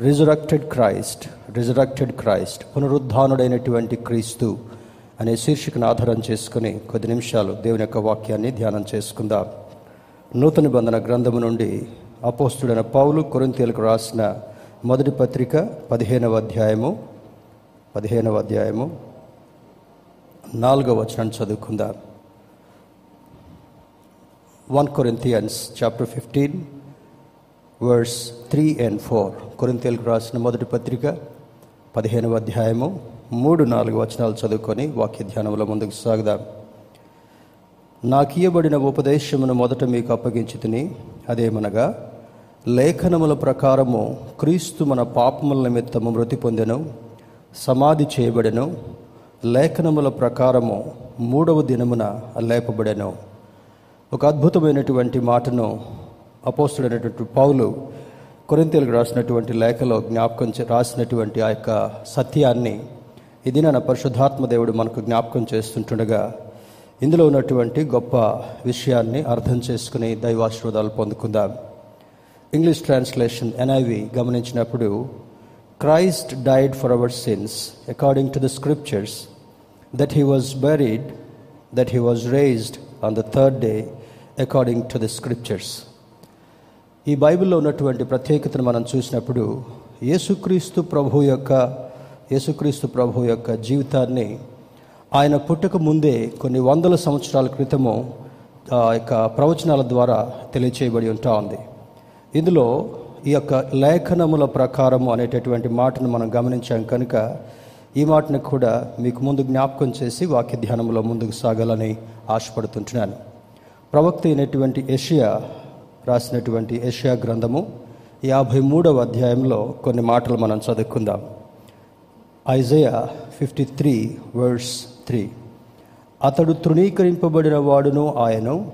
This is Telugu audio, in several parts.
రిజరక్టెడ్ క్రైస్ట్ రిజరక్టెడ్ క్రైస్ట్ పునరుద్ధానుడైనటువంటి క్రీస్తు అనే శీర్షికను ఆధారం చేసుకుని కొద్ది నిమిషాలు దేవుని యొక్క వాక్యాన్ని ధ్యానం చేసుకుందాం. నూతన బంధన గ్రంథము నుండి అపోస్తుడైన పౌలు కొరింతీలకు రాసిన మొదటి పత్రిక పదిహేనవ అధ్యాయము పదిహేనవ అధ్యాయము నాలుగవ వచనం చదువుకుందాం. One Corinthians chapter fifteen verse three and four. కొరింతేలకు రాసిన మొదటి పత్రిక పదిహేనవ అధ్యాయము మూడు నాలుగు వచనాలు చదువుకొని వాక్య ధ్యానంలో ముందుకు సాగుదాం. నాకియబడిన ఉపదేశమును మొదట మీకు అప్పగించి తిని అదేమనగా లేఖనముల ప్రకారము క్రీస్తు మన పాపముల నిమిత్తము మృతి పొందెను సమాధి చేయబడెను లేఖనముల ప్రకారము మూడవ దినమున లేపబడెను. ఒక అద్భుతమైనటువంటి మాటను అపోస్తుడైనటువంటి పౌలు కొరింతలకు రాసినటువంటి లేఖలో జ్ఞాపకం రాసినటువంటి ఆ యొక్క సత్యాన్ని ఇది నా పరిశుద్ధాత్మ దేవుడు మనకు జ్ఞాపకం చేస్తుంటుండగా ఇందులో ఉన్నటువంటి గొప్ప విషయాన్ని అర్థం చేసుకుని దైవాశీర్వాదాలు పొందుకుందాం. ఇంగ్లీష్ ట్రాన్స్లేషన్ ఎన్ఐవి గమనించినప్పుడు Christ died for our sins according to the scriptures that he was buried that he was raised on the third day according to the scriptures. ఈ బైబిల్లో ఉన్నటువంటి ప్రత్యేకతను మనం చూసినప్పుడు యేసుక్రీస్తు ప్రభు యొక్క యేసుక్రీస్తు ప్రభు యొక్క జీవితాన్ని ఆయన పుట్టక ముందే కొన్ని వందల సంవత్సరాల క్రితము ఆ యొక్క ప్రవచనాల ద్వారా తెలియచేయబడి ఉంటా ఉంది. ఇందులో ఈ యొక్క లేఖనముల ప్రకారము అనేటటువంటి మాటను మనం గమనించాం కనుక ఈ మాటను కూడా మీకు ముందు జ్ఞాపకం చేసి వాక్య ధ్యానంలో ముందుకు సాగాలని ఆశపడుతుంటున్నాను. ప్రవక్త అయినటువంటి ఏషియా రాసినటువంటి ఏషియా గ్రంథము యాభై మూడవ అధ్యాయంలో కొన్ని మాటలు మనం చదువుకుందాం. Isaiah fifty three verse three. అతడు తృణీకరింపబడిన వాడును ఆయను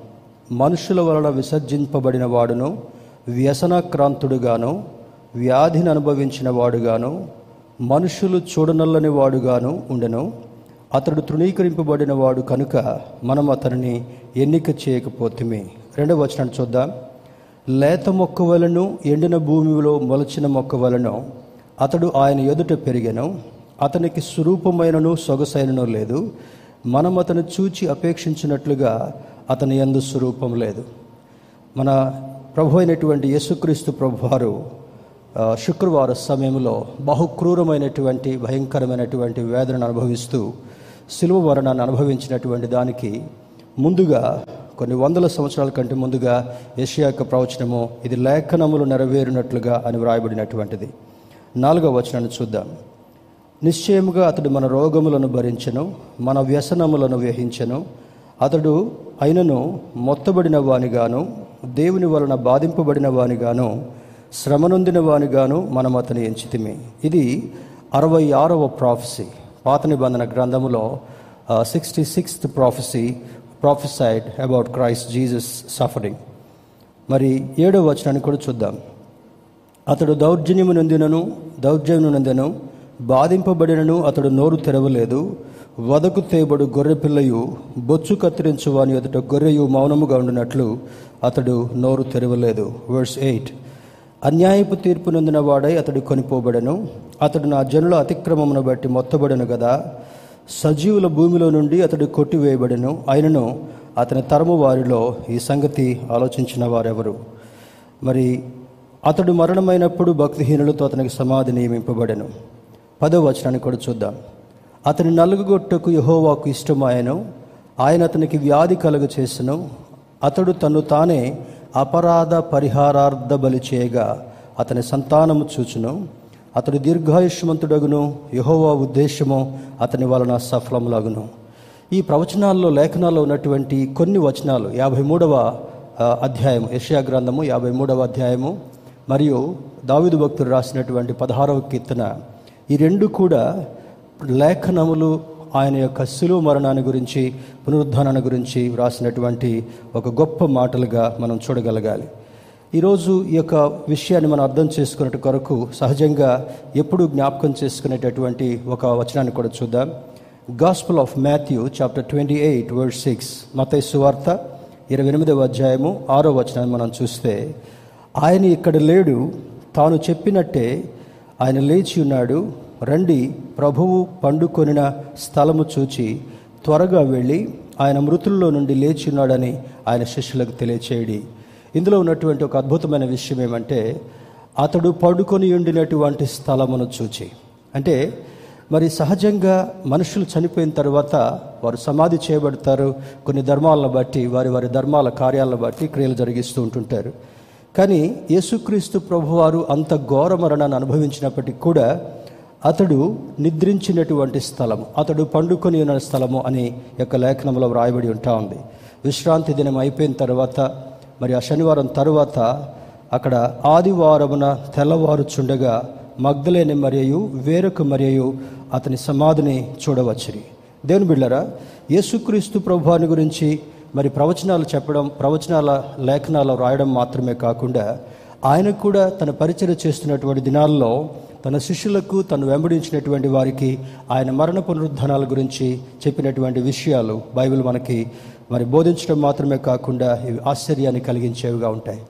మనుషుల వలన విసర్జింపబడిన వాడును వ్యసనాక్రాంతుడుగాను వ్యాధిని అనుభవించిన వాడుగాను మనుషులు చూడనల్లని వాడుగాను ఉండెను. అతడు తృణీకరింపబడిన వాడు కనుక మనం అతనిని ఎన్నిక చేయకపోతుమే. రెండవ వచనాన్ని చూద్దాం. లేత మొక్క వలను ఎండిన భూమిలో మొలచిన మొక్క వలను అతడు ఆయన ఎదుట పెరిగను. అతనికి స్వరూపమైనను సొగసైనను లేదు. మనం అతను చూచి అపేక్షించినట్లుగా అతని ఎందు స్వరూపం లేదు. మన ప్రభు అయినటువంటి యేసుక్రీస్తు ప్రభువారు శుక్రవారం శుక్రవార సమయంలో బహుక్రూరమైనటువంటి భయంకరమైనటువంటి వేదనను అనుభవిస్తూ సిలువ వరణాన్ని అనుభవించినటువంటి దానికి ముందుగా కొన్ని వందల సంవత్సరాల కంటే ముందుగా ఏషియా యొక్క ప్రవచనము ఇది లేఖనములు నెరవేరినట్లుగా అని వ్రాయబడినటువంటిది. నాలుగవ వచనాన్ని చూద్దాం. నిశ్చయముగా అతడు మన రోగములను భరించను మన వ్యసనములను వ్యహించను. అతడు అయినను మొత్తబడిన వానిగాను దేవుని వలన బాధింపబడిన వానిగాను శ్రమనొందిన వానిగాను మనం అతని ఎంచితిమి. ఇది అరవై ఆరవ ప్రాఫెసీ పాత నిబంధన గ్రంథములో sixty sixth prophecy prophesied about Christ Jesus suffering మరి ఏడవ వచనాన్ని కూడా చూద్దాం. అతడు దౌర్జన్యము నందినను దౌర్జన్యము నందెను బాధింపబడినను అతడు నోరు తెరవలేదు. వదకు తేబడు గొర్రెపిల్లయు బొచ్చు కత్తిరించు వాని ఎదుట గొర్రెయు మౌనముగా ఉండినట్లు అతడు నోరు తెరవలేదు. Verse eight. అన్యాయపు తీర్పు నొందిన వాడై అతడు కొనిపోబడను. అతడు నా జనుల అతిక్రమమును బట్టి మొత్తబడను గదా. సజీవుల భూమిలో నుండి అతడు కొట్టివేయబడెను. ఆయనను అతని తరము వారిలో ఈ సంగతి ఆలోచించిన వారెవరు? మరి అతడు మరణమైనప్పుడు భక్తిహీనులతో అతనికి సమాధి నియమింపబడెను. పదో వచనాన్ని కూడా చూద్దాం. అతని నలుగుగొట్టకు యహోవాకు ఇష్టమాయను. ఆయన అతనికి వ్యాధి కలుగ చేసెను. అతడు తను తానే అపరాధ పరిహారార్థ బలి చేయగా అతని సంతానము చూచును. అతడు దీర్ఘాయుష్మంతుడగును. యహోవా ఉద్దేశము అతని వలన సఫలములగును. ఈ ప్రవచనాల్లో లేఖనాల్లో ఉన్నటువంటి కొన్ని వచనాలు యాభై మూడవ అధ్యాయం యెషయా గ్రంథము యాభై మూడవ అధ్యాయము మరియు దావిదు భక్తుడు రాసినటువంటి పదహారవ కీర్తన ఈ రెండు కూడా లేఖనములు ఆయన యొక్క శిలువ మరణాన్ని గురించి పునరుద్ధానాన్ని గురించి వ్రాసినటువంటి ఒక గొప్ప మాటలుగా మనం చూడగలగాలి. ఈరోజు ఈ యొక్క విషయాన్ని మనం అర్థం చేసుకున్నట్టు కొరకు సహజంగా ఎప్పుడు జ్ఞాపకం చేసుకునేటటువంటి ఒక వచనాన్ని కూడా చూద్దాం. Gospel of Matthew chapter twenty eight word six మత సువార్త ఇరవై ఎనిమిదవ అధ్యాయము ఆరో వచనాన్ని మనం చూస్తే ఆయన ఇక్కడ లేడు తాను చెప్పినట్టే ఆయన లేచి ఉన్నాడు రండి ప్రభువు పండుకొనిన స్థలము చూచి త్వరగా వెళ్ళి ఆయన మృతుల్లో నుండి లేచి ఉన్నాడని ఆయన శిష్యులకు తెలియచేయడి. ఇందులో ఉన్నటువంటి ఒక అద్భుతమైన విషయం ఏమంటే అతడు పడుకొని ఉండినటువంటి స్థలమును చూచి. అంటే మరి సహజంగా మనుషులు చనిపోయిన తర్వాత వారు సమాధి చేయబడతారు కొన్ని ధర్మాలను బట్టి వారి వారి ధర్మాల కార్యాలను బట్టి క్రియలు జరిగిస్తూ ఉంటుంటారు. కానీ యేసుక్రీస్తు ప్రభువారు అంత ఘోర మరణాన్ని అనుభవించినప్పటికీ కూడా అతడు నిద్రించినటువంటి స్థలము అతడు పండుకొని ఉన్న స్థలము అని యొక్క లేఖనంలో వ్రాయబడి ఉంటా ఉంది. విశ్రాంతి దినం అయిపోయిన తర్వాత మరి ఆ శనివారం తరువాత అక్కడ ఆదివారమున తెల్లవారుచుండగా మగ్ధలేని మరియు వేరొక మరియు అతని సమాధిని చూడవచ్చురి. దేవుని బిళ్ళరా యేసుక్రీస్తు ప్రభువాని గురించి మరి ప్రవచనాలు చెప్పడం ప్రవచనాల లేఖనాలు రాయడం మాత్రమే కాకుండా ఆయన కూడా తన పరిచయం చేస్తున్నటువంటి దినాల్లో తన శిష్యులకు తను వెంబడించినటువంటి వారికి ఆయన మరణ పునరుద్ధానాల గురించి చెప్పినటువంటి విషయాలు బైబిల్ మనకి మరి బోధించడం మాత్రమే కాకుండా ఇవి ఆశ్చర్యాన్ని కలిగించేవిగా ఉంటాయి.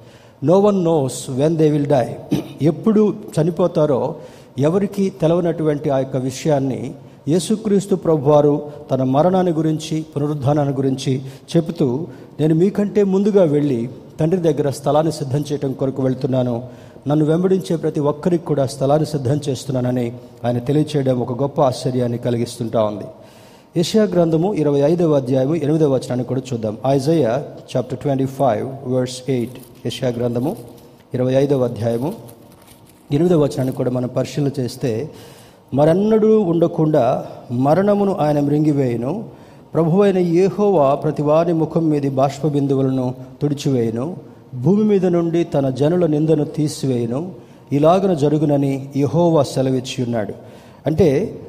No one knows when they will die ఎప్పుడు చనిపోతారో ఎవరికి తెలవనటువంటి ఆ యొక్క విషయాన్ని యేసుక్రీస్తు ప్రభువారు తన మరణాన్ని గురించి పునరుద్ధానాన్ని గురించి చెబుతూ నేను మీకంటే ముందుగా వెళ్ళి తండ్రి దగ్గర స్థలాన్ని సిద్ధం చేయడం కొరకు వెళ్తున్నాను. నన్ను వెంబడించే ప్రతి ఒక్కరికి కూడా స్థలాన్ని సిద్ధం చేస్తున్నానని ఆయన తెలియచేయడం ఒక గొప్ప ఆశ్చర్యాన్ని కలిగిస్తుంటా ఉంది. యషయా గ్రంథము ఇరవై ఐదవ అధ్యాయము ఎనిమిదవ వచనాన్ని కూడా చూద్దాం. Isaiah chapter twenty five verse eight యషయా గ్రంథము ఇరవై ఐదవ అధ్యాయము ఎనిమిదవ వచనాన్ని కూడా మనం పరిశీలన చేస్తే మరెన్నడూ ఉండకుండా మరణమును ఆయన మృంగివేయను ప్రభువైన ఏహోవా ప్రతి వారి ముఖం మీది బాష్ప బిందువులను తుడిచివేయును భూమి మీద నుండి తన జనుల నిందను తీసివేయను. ఇలాగన జరుగునని యహోవా సెలవిచ్చి ఉన్నాడు. అంటే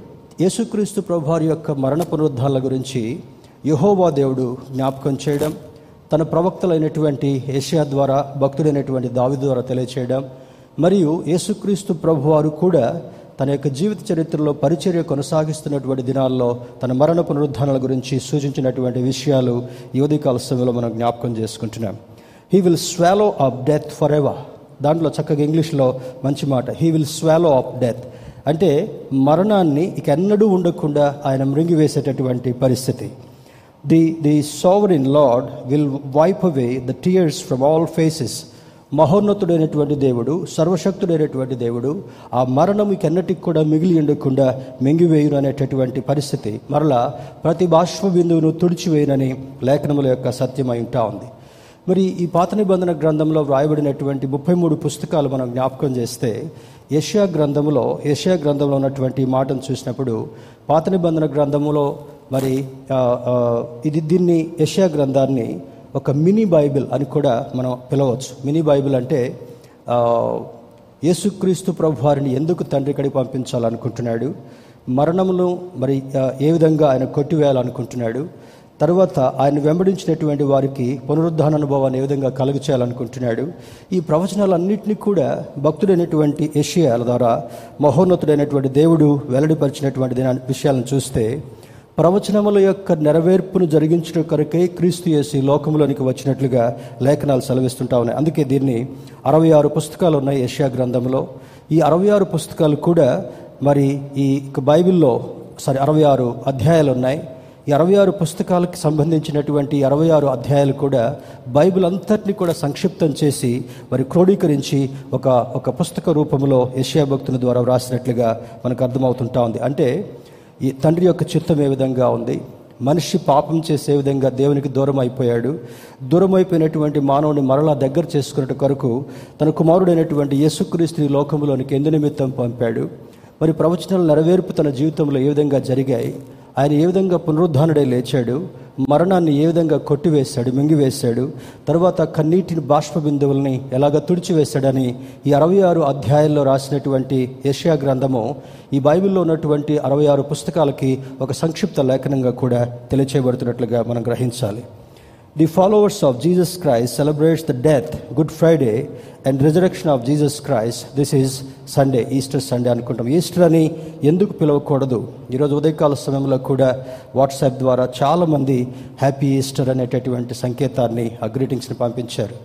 యేసుక్రీస్తు ప్రభువారి యొక్క మరణ పునరుద్ధాల గురించి యహోవా దేవుడు జ్ఞాపకం చేయడం తన ప్రవక్తలైనటువంటి ఏషియా ద్వారా భక్తుడైనటువంటి దావి ద్వారా తెలియచేయడం మరియు యేసుక్రీస్తు ప్రభువారు కూడా తన యొక్క జీవిత చరిత్రలో పరిచర్య కొనసాగిస్తున్నటువంటి దినాల్లో తన మరణ పునరుద్ధానాల గురించి సూచించినటువంటి విషయాలు ఈ ఉదయకాల సమయంలో మనం జ్ఞాపకం చేసుకుంటున్నాం. He will swallow of death forever దాంట్లో చక్కగా ఇంగ్లీష్లో మంచి మాట. He will swallow of death అంటే మరణాన్ని ఇక ఎన్నడూ ఉండకుండా ఆయన మృంగివేసేటటువంటి పరిస్థితి. The the sovereign Lord will wipe away the tears from all faces మహోన్నతుడైనటువంటి దేవుడు సర్వశక్తుడైనటువంటి దేవుడు ఆ మరణం ఎన్నటికి కూడా మిగిలి ఉండకుండా మింగివేయును అనేటటువంటి పరిస్థితి. మరలా ప్రతి బాష్ప బిందువును తుడిచివేయునని లేఖనముల యొక్క సత్యమై ఉంటా ఉంది. మరి ఈ పాత నిబంధన గ్రంథంలో వ్రాయబడినటువంటి ముప్పై మూడు పుస్తకాలు మనం జ్ఞాపకం చేస్తే యష్యా గ్రంథంలో యష్యా గ్రంథంలో ఉన్నటువంటి మాటను చూసినప్పుడు పాత నిబంధన గ్రంథంలో మరి ఇది దీన్ని యష్యా గ్రంథాన్ని ఒక మినీ బైబిల్ అని కూడా మనం పిలవచ్చు. మినీ బైబిల్ అంటే యేసుక్రీస్తు ప్రభు వారిని ఎందుకు తండ్రి కడికి పంపించాలనుకుంటున్నాడు మరణమును మరి ఏ విధంగా ఆయన కొట్టివేయాలనుకుంటున్నాడు తర్వాత ఆయన వెంబడించినటువంటి వారికి పునరుద్ధాన అనుభవాన్ని ఏ విధంగా కలుగు చేయాలనుకుంటున్నాడు ఈ ప్రవచనాలన్నింటినీ కూడా భక్తుడైనటువంటి ఏషియాల ద్వారా మహోన్నతుడైనటువంటి దేవుడు వెల్లడిపరిచినటువంటి దినా- విషయాలను చూస్తే ప్రవచనముల యొక్క నెరవేర్పును జరిగించడం కొరకే క్రీస్తు చేసి లోకంలోనికి వచ్చినట్లుగా లేఖనాలు సెలవిస్తుంటా ఉన్నాయి. అందుకే దీన్ని అరవై ఆరు పుస్తకాలు ఉన్నాయి ఏషియా గ్రంథంలో. ఈ అరవై ఆరు పుస్తకాలు కూడా మరి ఈ బైబిల్లో సారీ అరవై ఆరు అధ్యాయాలు ఉన్నాయి. ఈ అరవై ఆరు పుస్తకాలకు సంబంధించినటువంటి అరవై ఆరు అధ్యాయాలు కూడా బైబిల్ అంతటిని కూడా సంక్షిప్తం చేసి మరి క్రోడీకరించి ఒక ఒక పుస్తక రూపంలో యశ్యా భక్తుల ద్వారా వ్రాసినట్లుగా మనకు అర్థమవుతుంటా ఉంది. అంటే ఈ తండ్రి యొక్క చిత్తం ఏ విధంగా ఉంది? మనిషి పాపం చేసే విధంగా దేవునికి దూరం అయిపోయాడు. దూరం అయిపోయినటువంటి మానవుని మరలా దగ్గర చేసుకున్నట్టు కొరకు తన కుమారుడైనటువంటి యేసుక్రీస్తుని లోకంలోనికి ఎందు నిమిత్తం పంపాడు. మరి ప్రవచనాల నెరవేర్పు తన జీవితంలో ఏ విధంగా జరిగాయి? ఆయన ఏ విధంగా పునరుద్ధానుడై లేచాడు మరణాన్ని ఏ విధంగా కొట్టివేశాడు మింగివేశాడు తర్వాత కన్నీటిని బాష్ప బిందువుల్ని ఎలాగ తుడిచివేశాడని ఈ అరవై ఆరు అధ్యాయాల్లో రాసినటువంటి ఏషియా గ్రంథము ఈ బైబిల్లో ఉన్నటువంటి అరవై ఆరు పుస్తకాలకి ఒక సంక్షిప్త లేఖనంగా కూడా తెలియచేయబడుతున్నట్లుగా మనం గ్రహించాలి. The followers of Jesus Christ celebrates the death Good Friday and resurrection of Jesus Christ this is Sunday Easter Sunday అనుకుంటాం. ఈస్టర్ అని ఎందుకు పిలవకూడదు? ఈరోజు ఉదయకాల సమయంలో కూడా వాట్సాప్ ద్వారా చాలామంది హ్యాపీ ఈస్టర్ అనేటటువంటి సంకేతాన్ని ఆ గ్రీటింగ్స్ని పంపించారు.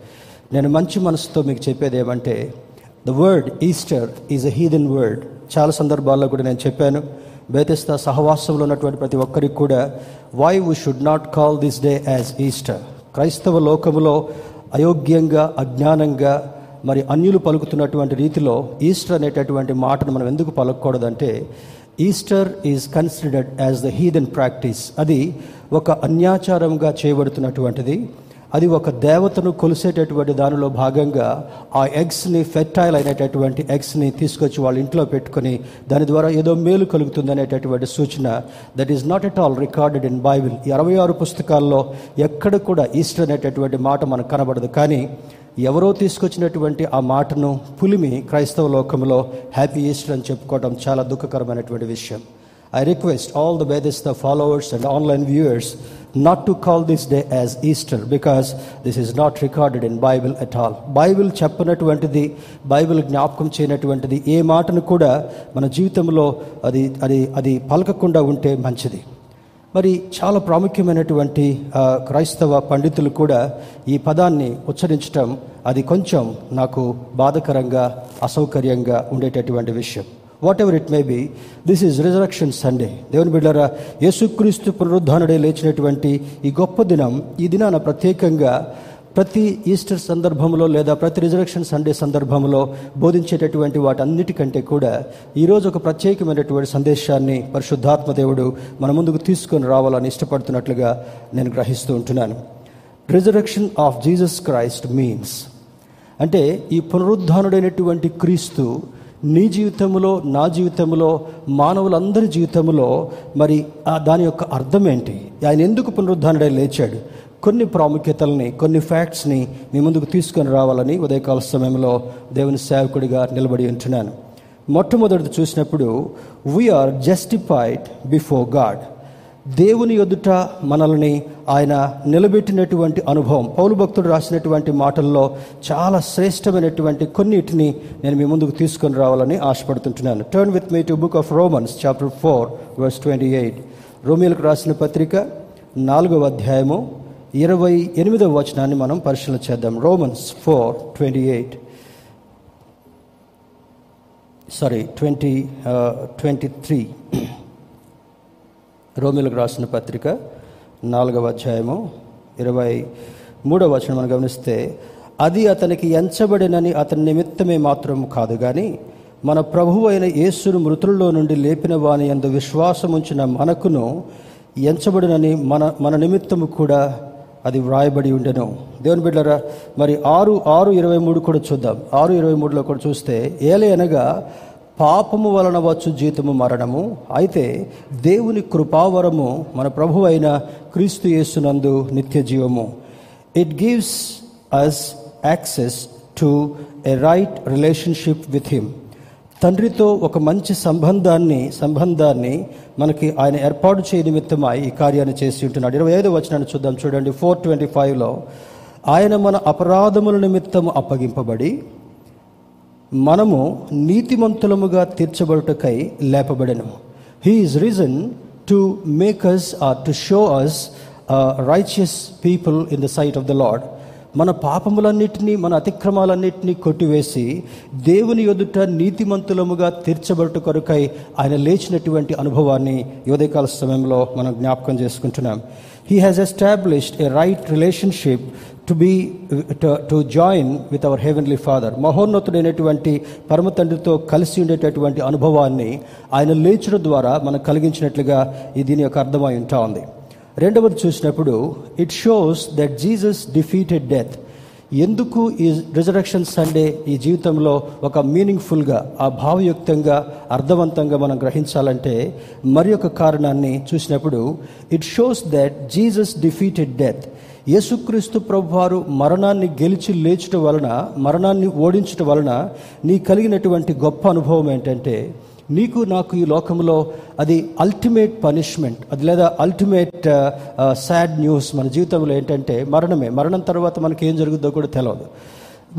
నేను మంచి మనసుతో మీకు చెప్పేది ఏమంటే the word Easter is a heathen word చాలా సందర్భాల్లో కూడా నేను చెప్పాను. బేతిస్తా సహవాసంలో ఉన్నటువంటి ప్రతి ఒక్కరికి కూడా why we should not call this day as Easter క్రైస్తవ లోకంలో అయోగ్యంగా అజ్ఞానంగా మరి అన్యులు పలుకుతున్నటువంటి రీతిలో ఈస్టర్ అనేటటువంటి మాటను మనం ఎందుకు పలకూడదంటే Easter is considered as the heathen practice అది ఒక అన్యాచారంగా చేయబడుతున్నటువంటిది. అది ఒక దేవతను కొలిసేటటువంటి దానిలో భాగంగా ఆ ఎగ్స్ని ఫెర్టైల్ అయినటువంటి ఎగ్స్ని తీసుకొచ్చి వాళ్ళ ఇంట్లో పెట్టుకొని దాని ద్వారా ఏదో మేలు కలుగుతుంది అనేటటువంటి సూచన that is not at all recorded in Bible ఇరవై ఆరు పుస్తకాల్లో ఎక్కడ కూడా ఈస్టర్ అనేటటువంటి మాట మనకు కనబడదు. కానీ ఎవరో తీసుకొచ్చినటువంటి ఆ మాటను పులిమి క్రైస్తవ లోకంలో హ్యాపీ ఈస్టర్ అని చెప్పుకోవడం చాలా దుఃఖకరమైనటువంటి విషయం. I request all the బేదిస్ the followers and online viewers not to call this day as Easter because this is not recorded in Bible at all Bible చెప్పనటువంటిది Bible జ్ఞాపకం చేయనటువంటిది ఏ మాటను కూడా మన జీవితంలో అది అది అది పలకకుండా ఉంటే మంచిది. మరి చాలా ప్రాముఖ్యమైనటువంటి క్రైస్తవ పండితులు కూడా ఈ పదాన్ని ఉచ్చరించటం అది కొంచెం నాకు బాధకరంగా అసౌకర్యంగా ఉండేటటువంటి విషయం. Whatever it may be this is resurrection Sunday దేవుని బిడ్డారా యేసుక్రీస్తు పునరుద్ధానుడే లేచినటువంటి ఈ గొప్ప దినం ఈ దినాన ప్రత్యేకంగా ప్రతి ఈస్టర్ సందర్భంలో లేదా ప్రతి రిజర్వేషన్ సండే సందర్భంలో బోధించేటటువంటి వాటన్నిటికంటే కూడా ఈరోజు ఒక ప్రత్యేకమైనటువంటి సందేశాన్ని పరిశుద్ధాత్మ దేవుడు మన ముందుకు తీసుకొని రావాలని ఇష్టపడుతున్నట్లుగా నేను గ్రహిస్తూ ఉంటున్నాను. Resurrection of Jesus Christ means అంటే ఈ పునరుద్ధానుడైనటువంటి క్రీస్తు నీ జీవితంలో నా జీవితంలో మానవులందరి జీవితంలో మరి దాని యొక్క అర్థం ఏంటి ఆయన ఎందుకు పునరుద్ధానుడై లేచాడు? కొన్ని ప్రాముఖ్యతల్ని కొన్ని ఫ్యాక్ట్స్ని మీ ముందుకు తీసుకొని రావాలని ఉదయకాల సమయంలో దేవుని సేవకుడిగా నిలబడి ఉంటున్నాను. మొట్టమొదటి చూసినప్పుడు వీఆర్ జస్టిఫైడ్ బిఫోర్ గాడ్ దేవుని ఎదుట మనల్ని ఆయన నిలబెట్టినటువంటి అనుభవం. పౌలు భక్తుడు రాసినటువంటి మాటల్లో చాలా శ్రేష్టమైనటువంటి కొన్నిటిని నేను మీ ముందుకు తీసుకొని రావాలని ఆశపడుతుంటున్నాను. Turn with me to book of Romans chapter four verse twenty eight రోమిలకు రాసిన పత్రిక నాలుగవ అధ్యాయము ఇరవై ఎనిమిదవ వచనాన్ని మనం పరిశీలన చేద్దాం. Romans four twenty eight sorry twenty twenty three రోమిలకు రాసిన పత్రిక నాలుగవ అధ్యాయము ఇరవై మూడవ వచనం మనం గమనిస్తే అది అతనికి ఎంచబడినని అతని నిమిత్తమే మాత్రం కాదు కానీ మన ప్రభువు అయిన యేసును మృతుల్లో నుండి లేపిన వాని అందు విశ్వాసం ఉంచిన మనకును ఎంచబడినని మన మన నిమిత్తము కూడా అది వ్రాయబడి ఉండెను. దేవుని బిడ్డరా మరి ఆరు ఆరు ఇరవై మూడు కూడా చూద్దాం. ఆరు ఇరవై మూడులో కూడా చూస్తే ఏలే అనగా పాపము వలన వచ్చు జీతము మరణము. అయితే దేవుని కృపావరము మన ప్రభు అయిన క్రీస్తు యేసునందు నిత్య జీవము. It gives us access to a right relationship with him తండ్రితో ఒక మంచి సంబంధాన్ని సంబంధాన్ని మనకి ఆయన ఏర్పాటు చేయ నిమిత్తమై ఈ కార్యాన్ని చేసి ఉంటున్నాడు. ఇరవై ఐదు వచనాన్ని చూద్దాం చూడండి. ఫోర్ ట్వంటీ ఫైవ్లో ఆయన మన అపరాధముల నిమిత్తము అప్పగింపబడి మనము నీతిమంతులముగా తీర్చబడుటకై లేపబడినము. He is reason to make us or to show us righteous people in the sight of the Lord మన పాపములన్నిటినీ మన అతిక్రమాలన్నిటినీ కొట్టివేసి దేవుని ఎదుట నీతిమంతులముగా తీర్చబడుట కొరకై ఆయన లేచినటువంటి అనుభవాన్ని యువదయకాల సమయంలో మనం జ్ఞాపకం చేసుకుంటున్నాం. He has established a right relationship to be to join with our heavenly Father మహోన్నతుడైనటువంటి పరమ తండ్రితో కలిసి ఉండేటటువంటి అనుభవాన్ని ఆయన లేచడం ద్వారా మనకు కలిగించినట్లుగా దీని యొక్క అర్థమై ఉంటా ఉంది. రెండవది చూసినప్పుడు it shows that Jesus defeated death ఎందుకు ఈ రిజరక్షన్ సండే ఈ జీవితంలో ఒక మీనింగ్ఫుల్గా ఆ భావయుక్తంగా అర్థవంతంగా మనం గ్రహించాలంటే మరి ఒక కారణాన్ని చూసినప్పుడు it shows that Jesus defeated death యేసుక్రీస్తు ప్రభువారు మరణాన్ని గెలిచి లేచుట వలన మరణాన్ని ఓడించడం వలన నీ కలిగినటువంటి గొప్ప అనుభవం ఏంటంటే నీకు నాకు ఈ లోకంలో అది అల్టిమేట్ పనిష్మెంట్ అది లేదా అల్టిమేట్ సాడ్ న్యూస్ మన జీవితంలో ఏంటంటే మరణమే. మరణం తర్వాత మనకి ఏం జరుగుతుందో కూడా తెలియదు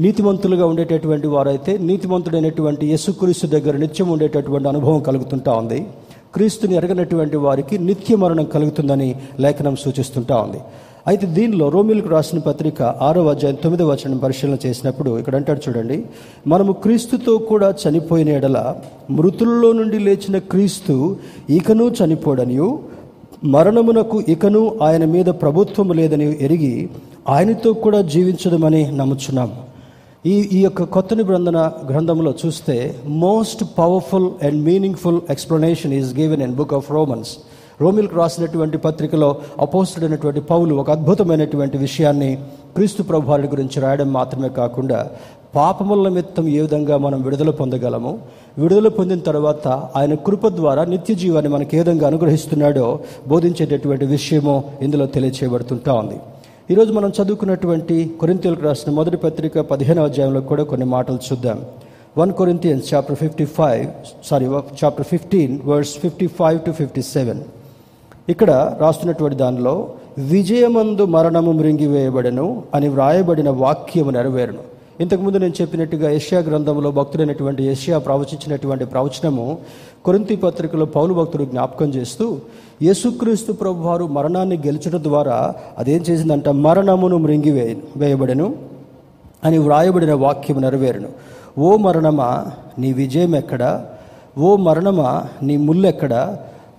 నీతిమంతులుగా ఉండేటటువంటి వారైతే నీతిమంతుడైనటువంటి యేసుక్రీస్తు దగ్గర నిత్యం ఉండేటటువంటి అనుభవం కలుగుతుంటా ఉంది. క్రీస్తుని ఎరగనటువంటి వారికి నిత్య మరణం కలుగుతుందని లేఖనం సూచిస్తుంటా ఉంది. అయితే దీనిలో రోమిలకు రాసిన పత్రిక ఆరో అధ్యాయం తొమ్మిదవ వచనం పరిశీలన చేసినప్పుడు ఇక్కడ అంటాడు చూడండి మనము క్రీస్తుతో కూడా చనిపోయిన ఎడల మృతుల్లో నుండి లేచిన క్రీస్తు ఇకను చనిపోడనియు మరణమునకు ఇకను ఆయన మీద ప్రభుత్వం లేదని ఎరిగి ఆయనతో కూడా జీవించడమని నమ్ముచున్నాము ఈ ఈ యొక్క కొత్త నిబంధన గ్రంథంలో చూస్తే most powerful and meaningful explanation is given in book of Romans రోమిల్కి రాసినటువంటి పత్రికలో అపోస్తుడైనటువంటి పౌలు ఒక అద్భుతమైనటువంటి విషయాన్ని క్రీస్తు ప్రభువారి గురించి రాయడం మాత్రమే కాకుండా పాపముల నిమిత్తం ఏ విధంగా మనం విడుదల పొందగలము? విడుదల పొందిన తర్వాత ఆయన కృప ద్వారా నిత్య జీవాన్ని మనకి ఏ విధంగా అనుగ్రహిస్తున్నాడో బోధించేటటువంటి విషయము ఇందులో తెలియచేయబడుతుంటా ఉంది. ఈరోజు మనం చదువుకున్నటువంటి కొరింతలకు రాసిన మొదటి పత్రిక పదిహేనవ అధ్యాయంలో కూడా కొన్ని మాటలు చూద్దాం. One Corinthians chapter fifty five sorry chapter fifteen words fifty five to fifty seven. ఇక్కడ రాస్తున్నటువంటి దానిలో విజయమందు మరణము మృంగివేయబడను అని వ్రాయబడిన వాక్యము నెరవేరును. ఇంతకుముందు నేను చెప్పినట్టుగా ఏషియా గ్రంథంలో భక్తుడైనటువంటి ఏషియా ప్రవచించినటువంటి ప్రవచనము కొరింతి పత్రికలో పౌలు భక్తుడు జ్ఞాపకం చేస్తూ యేసుక్రీస్తు ప్రభు వారు మరణాన్ని గెలిచడం ద్వారా అదేం చేసిందంట? మరణమును మృంగివే వేయబడను అని వ్రాయబడిన వాక్యం నెరవేరును. ఓ మరణమా నీ విజయం ఎక్కడా ఓ మరణమా నీ ముల్లెక్కడా?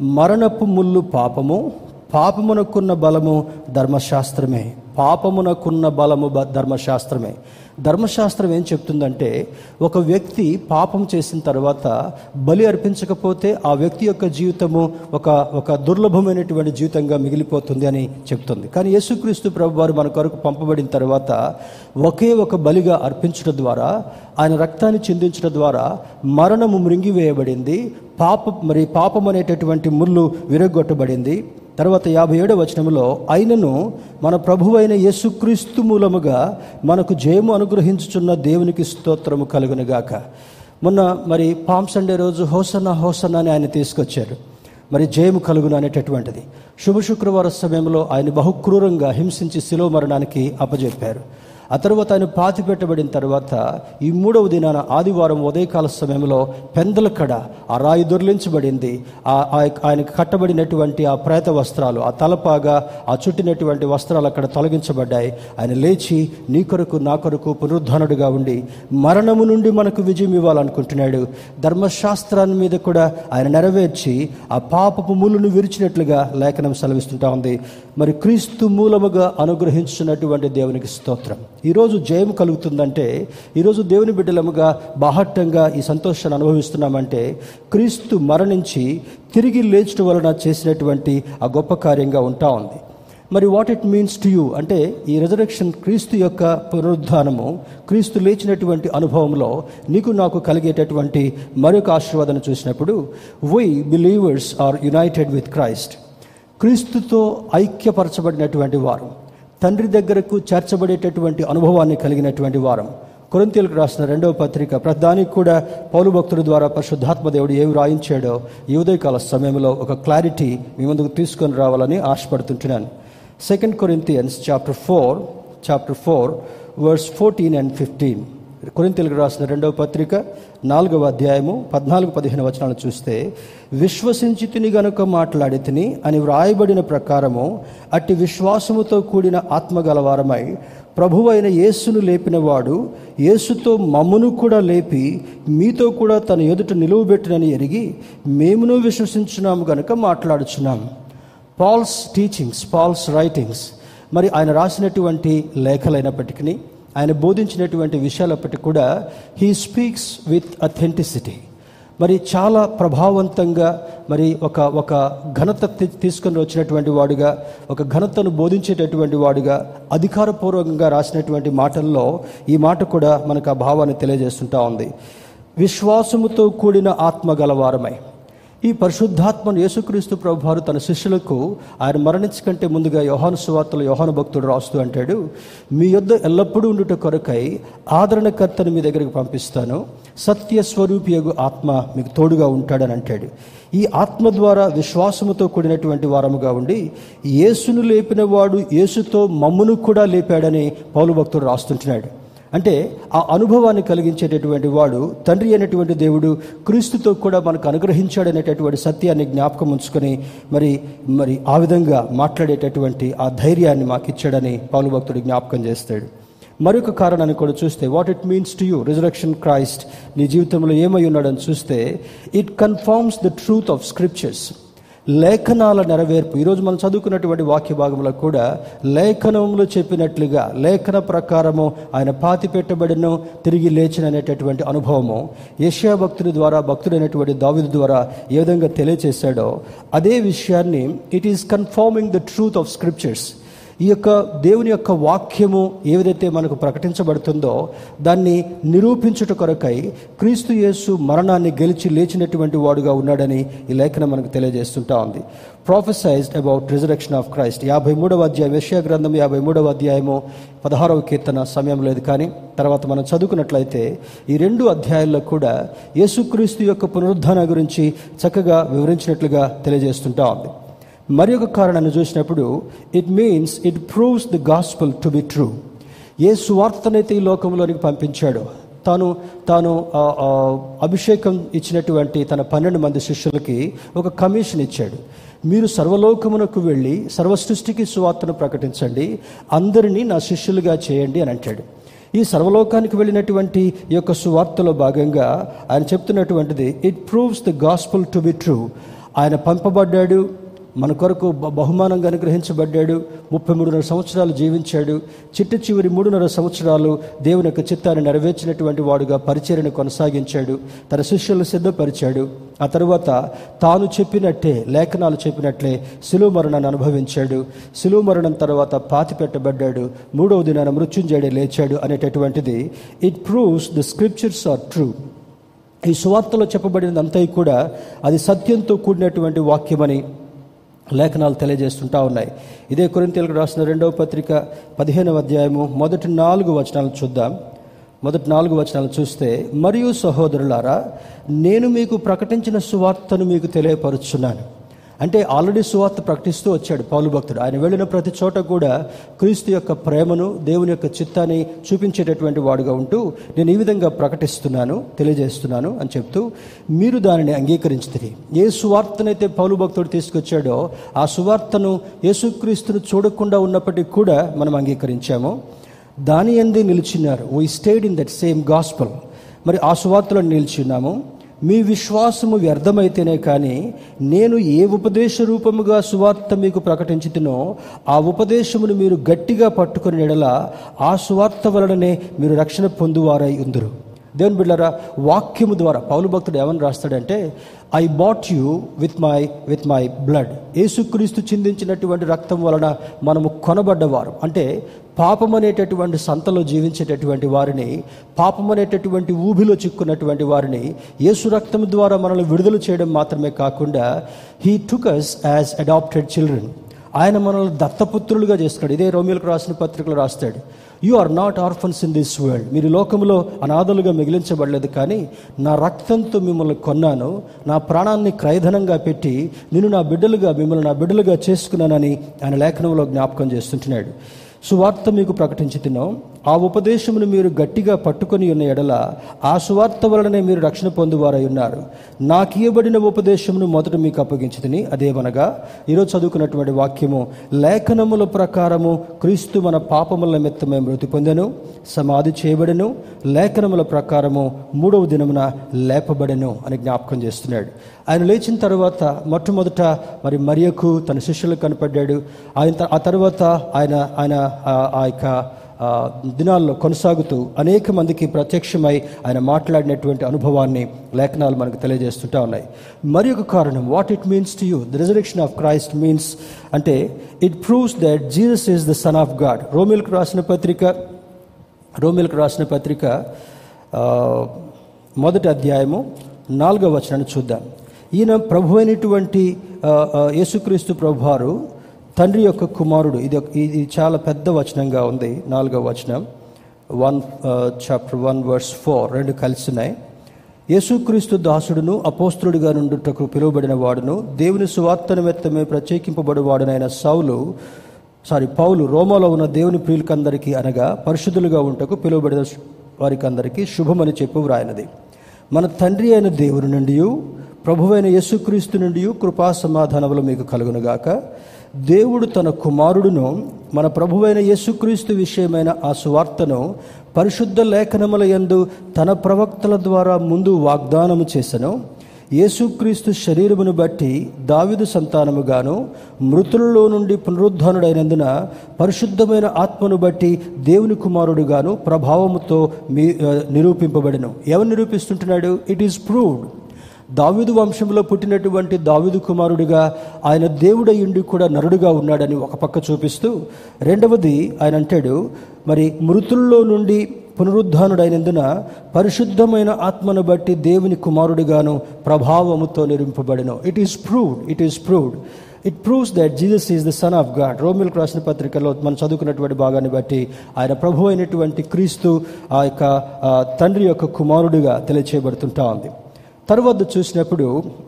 మరణపు ముళ్ళు పాపము పాపమునకున్న బలము ధర్మశాస్త్రమే. పాపమునకున్న బలము బ- ధర్మశాస్త్రమే. ధర్మశాస్త్రం ఏం చెప్తుందంటే ఒక వ్యక్తి పాపం చేసిన తర్వాత బలి అర్పించకపోతే ఆ వ్యక్తి యొక్క జీవితము ఒక ఒక దుర్లభమైనటువంటి జీవితంగా మిగిలిపోతుంది అని చెప్తుంది. కానీ యేసుక్రీస్తు ప్రభు వారు మన కొరకు పంపబడిన తర్వాత ఒకే ఒక బలిగా అర్పించడం ద్వారా ఆయన రక్తాన్ని చిందించడం ద్వారా మరణము మృంగివేయబడింది పాప మరి పాపం అనేటటువంటి ముళ్ళు విరగొట్టబడింది తర్వాత యాభై ఏడవ వచనంలో ఆయనను మన ప్రభువైన యేసుక్రీస్తు మూలముగా మనకు జయము అనుగ్రహించుచున్న దేవునికి స్తోత్రము కలుగునుగాక. మొన్న మరి పామ్ సండే రోజు హోసన్న హోసన్న అని ఆయన తీసుకొచ్చారు. మరి జయము కలుగును అనేటటువంటిది. శుభ శుక్రవార సమయంలో ఆయన బహుక్రూరంగా హింసించి శిలో మరణానికి అప్పజెప్పారు. ఆ తర్వాత ఆయన పాతి పెట్టబడిన తర్వాత ఈ మూడవ దినాన ఆదివారం ఉదయకాల సమయంలో పెందల కడ ఆ రాయి దొర్లించబడింది. ఆ ఆయనకు కట్టబడినటువంటి ఆ ప్రేత వస్త్రాలు ఆ తలపాగా ఆ చుట్టినటువంటి వస్త్రాలు అక్కడ తొలగించబడ్డాయి. ఆయన లేచి నీ కొరకు నా కొరకు పునరుద్ధానుడిగా ఉండి మరణము నుండి మనకు విజయం ఇవ్వాలనుకుంటున్నాడు. ధర్మశాస్త్రాన్ని మీద కూడా ఆయన నెరవేర్చి ఆ పాపపు మూలను విరిచినట్లుగా లేఖనం సెలవిస్తుంటా ఉంది. మరి క్రీస్తు మూలముగా అనుగ్రహించినటువంటి దేవునికి స్తోత్రం. ఈరోజు జయం కలుగుతుందంటే ఈరోజు దేవుని బిడ్డలముగా బాహట్టంగా ఈ సంతోషాన్ని అనుభవిస్తున్నామంటే క్రీస్తు మరణించి తిరిగి లేచడం వలన చేసినటువంటి ఆ గొప్ప కార్యంగా ఉంటా ఉంది. మరి what it means to you అంటే ఈ రిజరెక్షన్ క్రీస్తు యొక్క పునరుద్ధానము క్రీస్తు లేచినటువంటి అనుభవంలో నీకు నాకు కలిగేటటువంటి మరొక ఆశీర్వాదం చూసినప్పుడు why believers are united with Christ క్రీస్తుతో ఐక్యపరచబడినటువంటి వారు. తండ్రి దగ్గరకు చేర్చబడేటటువంటి అనుభవాన్ని కలిగినటువంటి వారం. కొరింతీలకు రాసిన రెండవ పత్రిక ప్రధానికి కూడా పౌలు భక్తుడి ద్వారా పరిశుద్ధాత్మ దేవుడు ఏమి రాయించాడో ఈ ఉదయకాల సమయంలో ఒక క్లారిటీ మీ ముందుకు తీసుకొని రావాలని ఆశపడుతుంటున్నాను. Second Corinthians chapter four chapter four verse fourteen and fifteen కొరింతీలకు రాసిన రెండవ పత్రిక నాలుగవ అధ్యాయము పద్నాలుగు పదిహేను వచనాలు చూస్తే విశ్వసించి తిని గనుక మాట్లాడి తిని అని వ్రాయబడిన ప్రకారము అట్టి విశ్వాసముతో కూడిన ఆత్మగలవారమై ప్రభువైన యేసును లేపినవాడు యేసుతో మమ్మును కూడా లేపి మీతో కూడా తన ఎదుట నిలువబెట్టినని ఎరిగి మేమును విశ్వసించున్నాము గనుక మాట్లాడుచున్నాం. Paul's teachings Paul's writings. మరి ఆయన రాసినటువంటి లేఖలైనప్పటికీ ఆయన బోధించినటువంటి విషయాలప్పటికీ కూడా హీ స్పీక్స్ విత్ అథెంటిసిటీ మరి చాలా ప్రభావవంతంగా మరి ఒక ఒక ఘనత తీ- వచ్చినటువంటి వాడుగా ఒక ఘనతను బోధించేటటువంటి వాడుగా అధికారపూర్వకంగా రాసినటువంటి మాటల్లో ఈ మాట కూడా మనకు ఆ భావాన్ని తెలియజేస్తుంటా ఉంది. విశ్వాసముతో కూడిన ఆత్మ గలవారమై. ఈ పరిశుద్ధాత్మను యేసుక్రీస్తు ప్రభువారు తన శిష్యులకు ఆయన మరణించకంటే ముందుగా యోహాను సువార్తలు యోహాను భక్తుడు రాస్తూ అంటాడు మీ యొద్ద ఎల్లప్పుడూ ఉండుట కొరకై ఆదరణకర్తను మీ దగ్గరికి పంపిస్తాను. సత్య స్వరూపియగు ఆత్మ మీకు తోడుగా ఉంటాడని అంటాడు. ఈ ఆత్మ ద్వారా విశ్వాసముతో కూడినటువంటి వారముగా ఉండి యేసును లేపినవాడు యేసుతో మమ్మును కూడా లేపాడని పౌలు భక్తుడు రాస్తుంటున్నాడు. అంటే ఆ అనుభవాన్ని కలిగించేటటువంటి వాడు తండ్రి అయినటువంటి దేవుడు క్రీస్తుతో కూడా మనకు అనుగ్రహించాడనేటటువంటి సత్యాన్ని జ్ఞాపకం ఉంచుకొని మరి మరి ఆ విధంగా మాట్లాడేటటువంటి ఆ ధైర్యాన్ని మాకు ఇచ్చాడని పౌలు భక్తుడు జ్ఞాపకం చేస్తాడు. మరొక కారణాన్ని కూడా చూస్తే what it means to you resurrection Christ నీ జీవితంలో ఏమై ఉన్నాడని చూస్తే it confirms the truth of scriptures లేఖనాల నెరవేర్పు. ఈరోజు మనం చదువుకున్నటువంటి వాక్య భాగంలో కూడా లేఖనంలో చెప్పినట్లుగా లేఖన ప్రకారము ఆయన పాతి పెట్టబడినో తిరిగి లేచిన అనేటటువంటి అనుభవము యశ్యా భక్తుడి ద్వారా భక్తుడైనటువంటి దావిదు ద్వారా ఏ విధంగా తెలియచేశాడో అదే విషయాన్ని it is confirming the truth of scriptures ఈ యొక్క దేవుని యొక్క వాక్యము ఏదైతే మనకు ప్రకటించబడుతుందో దాన్ని నిరూపించుట కొరకై క్రీస్తు యేసు మరణాన్ని గెలిచి లేచినటువంటి వాడుగా ఉన్నాడని ఈ లేఖనం మనకు తెలియజేస్తుంటా ఉంది. Prophesied about resurrection of Christ యాభై మూడవ అధ్యాయం విషయ గ్రంథం యాభై మూడవ అధ్యాయము పదహారవ కీర్తన సమయం లేదు కానీ తర్వాత మనం చదువుకున్నట్లయితే ఈ రెండు అధ్యాయాల్లో కూడా యేసుక్రీస్తు యొక్క పునరుద్ధాన గురించి చక్కగా వివరించినట్లుగా తెలియజేస్తుంటా ఉంది. మరి ఒక కారణాన్ని చూసినప్పుడు it means it proves the gospel to be true ఏ సువార్తనైతే ఈ లోకంలోనికి పంపించాడో. తాను తాను అభిషేకం ఇచ్చినటువంటి తన పన్నెండు మంది శిష్యులకి ఒక కమిషన్ ఇచ్చాడు. మీరు సర్వలోకమునకు వెళ్ళి సర్వ సృష్టికి సువార్తను ప్రకటించండి అందరినీ నా శిష్యులుగా చేయండి అని అంటాడు. ఈ సర్వలోకానికి వెళ్ళినటువంటి ఈ యొక్క సువార్తలో భాగంగా ఆయన చెప్తున్నటువంటిది it proves the gospel to be true ఆయన పంపబడ్డాడు మన కొరకు బహుమానంగా అనుగ్రహించబడ్డాడు. ముప్పై మూడున్నర సంవత్సరాలు జీవించాడు. చిట్ట చివరి మూడున్నర సంవత్సరాలు దేవుని యొక్క చిత్తాన్ని నెరవేర్చినటువంటి వాడుగా పరిచర్యను కొనసాగించాడు. తన శిష్యులను సిద్ధపరిచాడు. ఆ తరువాత తాను చెప్పినట్టే లేఖనాలు చెప్పినట్లే శిలువ మరణాన్ని అనుభవించాడు. శిలువ మరణం తర్వాత పాతి పెట్టబడ్డాడు. మూడవ దినాన మృత్యుంజయుడే లేచాడు అనేటటువంటిది it proves the scriptures are true ఈ సువార్తలో చెప్పబడినంతా కూడా అది సత్యంతో కూడినటువంటి వాక్యమని లేఖనాలు తెలియజేస్తుంటా ఉన్నాయి. ఇదే కొరింతలకు రాసిన రెండవ పత్రిక పదిహేనవ అధ్యాయము మొదటి నాలుగు వచనాలు చూద్దాం. మొదటి నాలుగు వచనాలు చూస్తే మరియు సహోదరులారా నేను మీకు ప్రకటించిన సువార్తను మీకు తెలియపరుచున్నాను. అంటే ఆల్రెడీ సువార్త ప్రకటిస్తూ వచ్చాడు పౌలు భక్తుడు. ఆయన వెళ్ళిన ప్రతి చోట కూడా క్రీస్తు యొక్క ప్రేమను దేవుని యొక్క చిత్తాన్ని చూపించేటటువంటి వాడుగా ఉంటూ నేను ఈ విధంగా ప్రకటిస్తున్నాను తెలియజేస్తున్నాను అని చెప్తూ మీరు దానిని అంగీకరించుతుంది ఏ సువార్తనైతే పౌలు భక్తుడు తీసుకొచ్చాడో ఆ సువార్తను యేసుక్రీస్తును చూడకుండా ఉన్నప్పటికీ కూడా మనం అంగీకరించాము. దాని అందే నిలిచినారు. We stayed in that same gospel మరి ఆ సువార్తలో నిలిచి ఉన్నాము మీ విశ్వాసము వ్యర్థమైతేనే కానీ నేను ఏ ఉపదేశ రూపముగా సువార్త మీకు ప్రకటించుతునో ఆ ఉపదేశమును మీరు గట్టిగా పట్టుకుని ఎడల ఆ సువార్త వలననే మీరు రక్షణ పొందువారై ఉందరు. దేవుని బిళ్ళరా వాక్యము ద్వారా పౌలు భక్తుడు ఏమని రాస్తాడంటే I bought you with my with my blood యేసుక్రీస్తు చిందించినటువంటి రక్తం వలన మనము కొనబడ్డవారు. అంటే పాపం అనేటటువంటి సంతలో జీవించేటటువంటి వారిని పాపం అనేటటువంటి ఊబిలో చిక్కున్నటువంటి వారిని యేసు రక్తం ద్వారా మనల్ని విడుదల చేయడం మాత్రమే కాకుండా he takes us as adopted children ఆయన మనల్ని దత్తపుత్రులుగా చేస్తాడు ఇదే రోమిలకు రాసిన పత్రికలు రాస్తాడు. You are not orphans in this world మీరు లోకంలో అనాథలుగా మిగిలించబడలేదు కానీ నా రక్తంతో మిమ్మల్ని కొన్నాను. నా ప్రాణాన్ని క్రయధనంగా పెట్టి నేను నా బిడ్డలుగా మిమ్మల్ని నా బిడ్డలుగా చేసుకున్నానని ఆయన లేఖనంలో జ్ఞాపకం చేస్తుంటున్నాడు. సువార్త మీకు ప్రకటించుతున్నాం ఆ ఉపదేశమును మీరు గట్టిగా పట్టుకొని ఉన్న ఎడల ఆ సువార్త వలననే మీరు రక్షణ పొందువారై ఉన్నారు. నాకు ఇవ్వబడిన ఉపదేశమును మొదట మీకు అప్పగించదని అదేమనగా ఈరోజు చదువుకున్నటువంటి వాక్యము లేఖనముల ప్రకారము క్రీస్తు మన పాపముల నిమిత్తమే మృతి పొందెను సమాధి చేయబడెను లేఖనముల ప్రకారము మూడవ దినమున లేపబడెను అని జ్ఞాపకం చేస్తున్నాడు. ఆయన లేచిన తర్వాత మొట్టమొదట మరి మరియకు తన శిష్యులకు కనపడ్డాడు. ఆయన ఆ తర్వాత ఆయన ఆయన ఆ- యొక్క దినాల్లో కొనసాగుతూ అనేక మందికి ప్రత్యక్షమై ఆయన మాట్లాడినటువంటి అనుభవాన్ని లేఖనాలు మనకు తెలియజేస్తుంటా ఉన్నాయి. మరి ఒక కారణం what it means to you the resurrection of Christ means అంటే it proves that Jesus is the Son of God రోమిల్కి రాసిన పత్రిక రోమిల్కి రాసిన పత్రిక మొదటి అధ్యాయము నాలుగవ వచనాన్ని చూద్దాం. ఈయన ప్రభు అయినటువంటి యేసుక్రీస్తు ప్రభువారు తండ్రి యొక్క కుమారుడు ఇది ఇది చాలా పెద్ద వచనంగా ఉంది నాలుగవ వచనం. One chapter one verse four రెండు కలిసినాయి. యేసుక్రీస్తు దాసుడును అపోస్తుడుగా నుండుటకు పిలువబడిన వాడును. దేవుని సువార్త నిమిత్తమే ప్రత్యేకింపబడి వాడునైన సౌలు సారీ పౌలు రోమాలో ఉన్న దేవుని ప్రియులకందరికీ అనగా పరిశుద్ధులుగా ఉంటకు పిలువబడిన వారికి అందరికీ శుభమని చెప్పు వ్రాయినది. మన తండ్రి అయిన దేవుని నుండి ప్రభువైన యేసుక్రీస్తు నుండి కృపా సమాధానములు మీకు కలుగునుగాక. దేవుడు తన కుమారుడును మన ప్రభువైన యేసుక్రీస్తు విషయమైన ఆ సువార్తను పరిశుద్ధ లేఖనముల యందు తన ప్రవక్తల ద్వారా ముందు వాగ్దానము చేసెను. యేసుక్రీస్తు శరీరమును బట్టి దావిదు సంతానముగాను మృతులలో నుండి పునరుద్ధానుడైనందున పరిశుద్ధమైన ఆత్మను బట్టి దేవుని కుమారుడుగాను ప్రభావముతో మీ నిరూపింపబడను నిరూపింపబడెను. ఎవరు నిరూపిస్తుంటున్నాడు? ఇట్ ఈస్ ప్రూవ్డ్ దావిదు వంశంలో పుట్టినటువంటి దావిదు కుమారుడిగా ఆయన దేవుడయ్యుండి కూడా నరుడుగా ఉన్నాడని ఒక పక్క చూపిస్తూ రెండవది ఆయన అంటాడు మరి మృతుల్లో నుండి పునరుద్ధానుడైనందున పరిశుద్ధమైన ఆత్మను బట్టి దేవుని కుమారుడిగాను ప్రభావముతో నిరింపబడిన it is proved it is proved it proves that Jesus is the Son of God రోమిల్ రాసిన పత్రికలో మనం చదువుకున్నటువంటి భాగాన్ని బట్టి ఆయన ప్రభు అయినటువంటి క్రీస్తు ఆ యొక్క తండ్రి యొక్క కుమారుడిగా తెలియచేయబడుతుంటా ఉంది. తర్వాత చూసినప్పుడు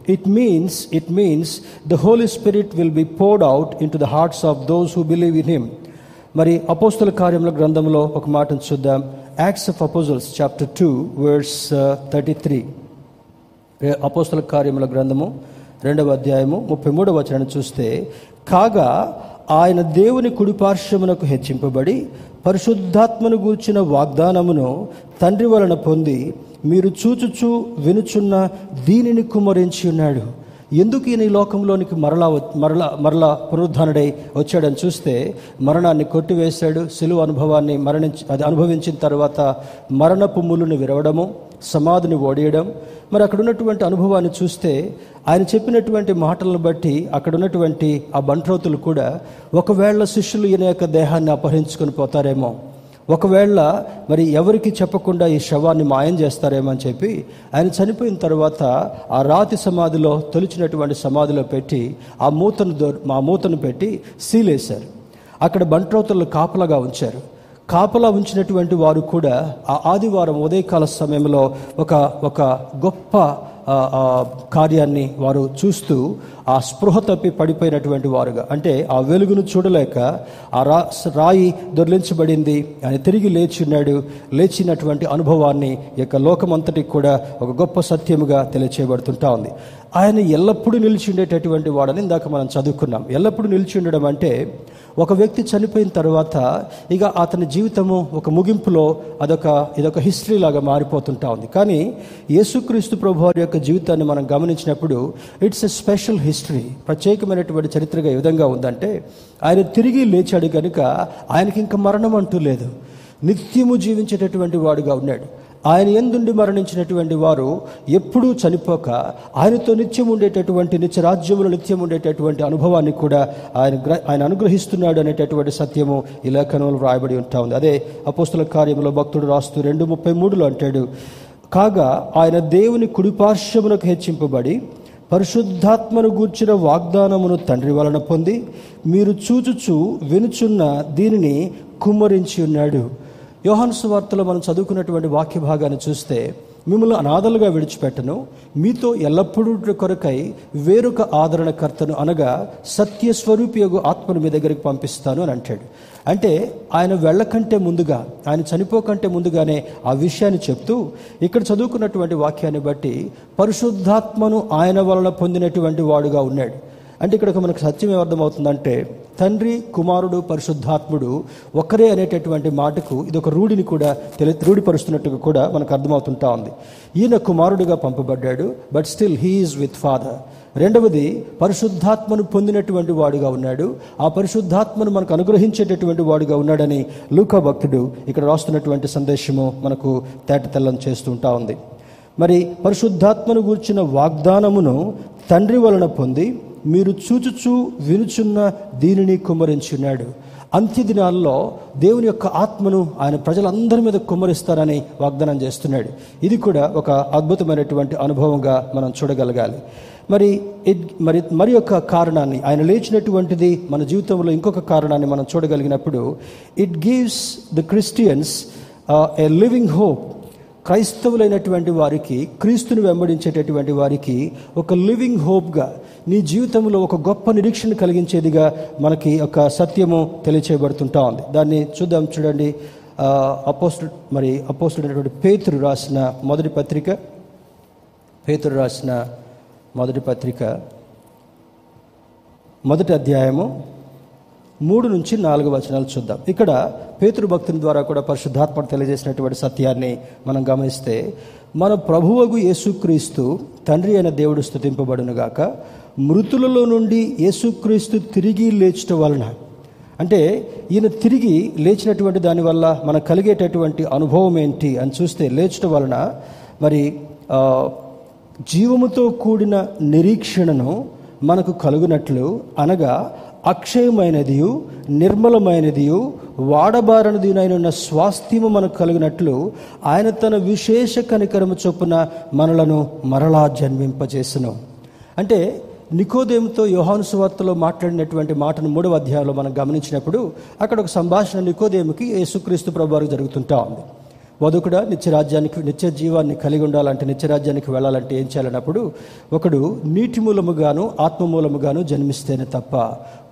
it means it means the Holy Spirit will be poured out into the hearts of those who believe in him మరి అపోస్తుల కార్యముల గ్రంథంలో ఒక మాటను చూద్దాం. Acts of Apostles chapter two words thirty three అపోస్తుల కార్యముల గ్రంథము రెండవ అధ్యాయము ముప్పై మూడవ వచనాన్ని చూస్తే కాగా ఆయన దేవుని కుడిపార్శ్వమునకు హెచ్చింపబడి పరిశుద్ధాత్మను గూర్చిన వాగ్దానమును తండ్రి వలన పొంది మీరు చూచుచూ వినుచున్న దీనిని కుమ్మరించి ఉన్నాడు. ఎందుకు ఈయన ఈ లోకంలోనికి మరలా మరలా మరలా పునరుద్ధానుడై వచ్చాడని చూస్తే మరణాన్ని కొట్టివేశాడు సిలువ అనుభవాన్ని మరణించి అది అనుభవించిన తర్వాత మరణపు ముళ్ళుని విరవడము సమాధిని ఓడేయడం. మరి అక్కడ ఉన్నటువంటి అనుభవాన్ని చూస్తే ఆయన చెప్పినటువంటి మాటలను బట్టి అక్కడ ఉన్నటువంటి ఆ బంట్రోతులు కూడా ఒకవేళ శిష్యులు ఈయన యొక్క దేహాన్ని అపహరించుకొని పోతారేమో ఒకవేళ మరి ఎవరికి చెప్పకుండా ఈ శవాన్ని మాయం చేస్తారేమో అని చెప్పి ఆయన చనిపోయిన తర్వాత ఆ రాతి సమాధిలో తొలిచినటువంటి సమాధిలో పెట్టి ఆ మూతను దో ఆ మూతను పెట్టి సీలేశారు. అక్కడ బంట్రోతులు కాపలాగా ఉంచారు. కాపలా ఉంచినటువంటి వారు కూడా ఆ ఆదివారం ఉదయకాల సమయంలో ఒక ఒక గొప్ప కార్యాన్ని వారు చూస్తూ ఆ స్పృహ తప్పి పడిపోయినటువంటి వారుగా. అంటే ఆ వెలుగును చూడలేక ఆ రా రాయి దొర్లించబడింది అని తిరిగి లేచున్నాడు లేచినటువంటి అనుభవాన్ని యొక్క లోకమంతటికి కూడా ఒక గొప్ప సత్యముగా తెలియచేయబడుతుంటా ఉంది. ఆయన ఎల్లప్పుడూ నిలిచి ఉండేటటువంటి వాడని ఇందాక మనం చదువుకున్నాం. ఎల్లప్పుడూ నిలిచి ఉండడం అంటే ఒక వ్యక్తి చనిపోయిన తర్వాత ఇక అతని జీవితము ఒక ముగింపులో అదొక ఇదొక హిస్టరీ లాగా మారిపోతుంటా ఉంది. కానీ యేసుక్రీస్తు ప్రభు వారి యొక్క జీవితాన్ని మనం గమనించినప్పుడు ఇట్స్ ఎ స్పెషల్ హిస్టరీ ప్రత్యేకమైనటువంటి చరిత్రగా ఏ విధంగా ఉందంటే ఆయన తిరిగి లేచాడు కనుక ఆయనకి ఇంకా మరణం అంటూ లేదు. నిత్యము జీవించేటటువంటి వాడుగా ఉన్నాడు. ఆయన ఎందుండి మరణించినటువంటి వారు ఎప్పుడూ చనిపోక ఆయనతో నిత్యం ఉండేటటువంటి నిత్యరాజ్యములు నిత్యం ఉండేటటువంటి అనుభవాన్ని కూడా ఆయన ఆయన అనుగ్రహిస్తున్నాడు అనేటటువంటి సత్యము ఈ లేఖనంలో రాయబడి ఉంటా ఉంది. అదే అపోస్తుల కార్యంలో భక్తుడు రాస్తూ రెండు ముప్పై మూడులో అంటాడు కాగా ఆయన దేవుని కుడిపార్శ్వమునకు హెచ్చింపబడి పరిశుద్ధాత్మను గూర్చిన వాగ్దానమును తండ్రి వలన పొంది మీరు చూచుచు వినుచున్న దీనిని కుమ్మరించి ఉన్నాడు. యోహాను సువార్తలో మనం చదువుకున్నటువంటి వాక్య భాగాన్ని చూస్తే మిమ్మల్ని అనాథలుగా విడిచిపెట్టను మీతో ఎల్లప్పుడూ కొరకై వేరొక ఆదరణకర్తను అనగా సత్యస్వరూపియగు ఆత్మను మీ దగ్గరికి పంపిస్తాను అని అంటాడు. అంటే ఆయన వెళ్ళకంటే ముందుగా ఆయన చనిపోకంటే ముందుగానే ఆ విషయాన్ని చెప్తూ ఇక్కడ చదువుకున్నటువంటి వాక్యాన్ని బట్టి పరిశుద్ధాత్మను ఆయన వలన పొందినటువంటి వాడుగా ఉన్నాడు. అంటే ఇక్కడ ఒక మనకు సత్యం ఏమర్థమవుతుందంటే తండ్రి కుమారుడు పరిశుద్ధాత్ముడు ఒక్కరే అనేటటువంటి మాటకు ఇది ఒక రూఢిని కూడా తెలి రూఢిపరుస్తున్నట్టుగా కూడా మనకు అర్థమవుతుంటా ఉంది. ఈయన కుమారుడుగా పంపబడ్డాడు but still he is with Father. రెండవది పరిశుద్ధాత్మను పొందినటువంటి వాడుగా ఉన్నాడు. ఆ పరిశుద్ధాత్మను మనకు అనుగ్రహించేటటువంటి వాడుగా ఉన్నాడని లూకా భక్తుడు ఇక్కడ రాస్తున్నటువంటి సందేశము మనకు తేటతెల్లం చేస్తుంటా ఉంది. మరి పరిశుద్ధాత్మను గూర్చిన వాగ్దానమును తండ్రి వలన పొంది మీరు చూచుచూ వినుచున్న దీనిని కుమ్మరించున్నాడు అంత్య దినాల్లో దేవుని యొక్క ఆత్మను ఆయన ప్రజలందరి మీద కుమ్మరిస్తారని వాగ్దానం చేస్తున్నాడు. ఇది కూడా ఒక అద్భుతమైనటువంటి అనుభవంగా మనం చూడగలగాలి. మరి ఇట్ మరి మరి యొక్క కారణాన్ని ఆయన లేచినటువంటిది మన జీవితంలో ఇంకొక కారణాన్ని మనం చూడగలిగినప్పుడు it gives the Christians a living hope క్రైస్తవులైనటువంటి వారికి క్రీస్తుని వెంబడించేటటువంటి వారికి ఒక లివింగ్ హోప్గా నీ జీవితంలో ఒక గొప్ప నిరీక్షణ కలిగించేదిగా మనకి ఒక సత్యము తెలియచేయబడుతుంటా ఉంది. దాన్ని చూద్దాం చూడండి. అపోస్టు మరి అపోస్టుడైనటువంటి పేతురు రాసిన మొదటి పత్రిక. పేతురు రాసిన మొదటి పత్రిక. మొదటి అధ్యాయము మూడు నుంచి నాలుగు వచనాలు చూద్దాం. ఇక్కడ పేతురు భక్తుని ద్వారా కూడా పరిశుద్ధాత్మ తెలియజేసినటువంటి సత్యాన్ని మనం గమనిస్తే మన ప్రభువగు యేసుక్రీస్తు తండ్రి అయిన దేవుడు స్థుతింపబడునుగాక మృతులలో నుండి యేసుక్రీస్తు తిరిగి లేచటం వలన. అంటే ఈయన తిరిగి లేచినటువంటి దానివల్ల మనకు కలిగేటటువంటి అనుభవం ఏంటి అని చూస్తే లేచటం వలన మరి జీవముతో కూడిన నిరీక్షణను మనకు కలుగునట్లు అనగా అక్షయమైనదియు నిర్మలమైనదియు వాడబారనిదినైన స్వాస్థ్యము మనకు కలిగినట్లు ఆయన తన విశేష కనికరము చొప్పున మనలను మరలా జన్మింపజేసను. అంటే నికోదేముతో యోహాను సువార్తలో మాట్లాడినటువంటి మాటను మూడవ అధ్యాయంలో మనం గమనించినప్పుడు అక్కడ ఒక సంభాషణ నికోదేముకి యేసుక్రీస్తు ప్రభువారు జరుగుతుంటా ఉంది. వధుకుడ నిత్యరాజ్యానికి నిత్య జీవాన్ని కలిగి ఉండాలంటే నిత్యరాజ్యానికి వెళ్ళాలంటే ఏం చేయాలన్నప్పుడు ఒకడు నీటి మూలముగాను ఆత్మ మూలముగాను జన్మిస్తేనే తప్ప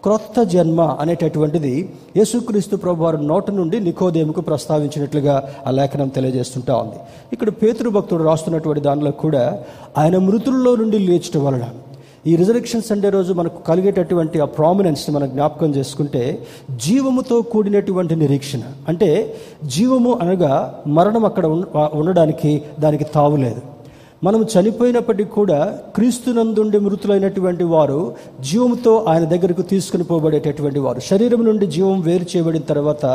క్రొత్త జన్మ అనేటటువంటిది యేసుక్రీస్తు ప్రభు వారి నోట నుండి నికోదేముకు ప్రస్తావించినట్లుగా ఆ లేఖనం తెలియజేస్తుంటా ఉంది. ఇక్కడ పేతృభక్తుడు భక్తుడు రాస్తున్నటువంటి దానిలో కూడా ఆయన మృతుల్లో నుండి లేచటం వలన ఈ రిజర్వేషన్ సండే రోజు మనకు కలిగేటటువంటి ఆ ప్రామినెన్స్ని మనం జ్ఞాపకం చేసుకుంటే జీవముతో కూడినటువంటి నిరీక్షణ. అంటే జీవము అనగా మరణం అక్కడ ఉండడానికి దానికి తావులేదు మనం చనిపోయినప్పటికీ కూడా క్రీస్తునందుండి మృతులైనటువంటి వారు జీవంతో ఆయన దగ్గరకు తీసుకుని పోబడేటటువంటి వారు. శరీరం నుండి జీవం వేరు చేయబడిన తర్వాత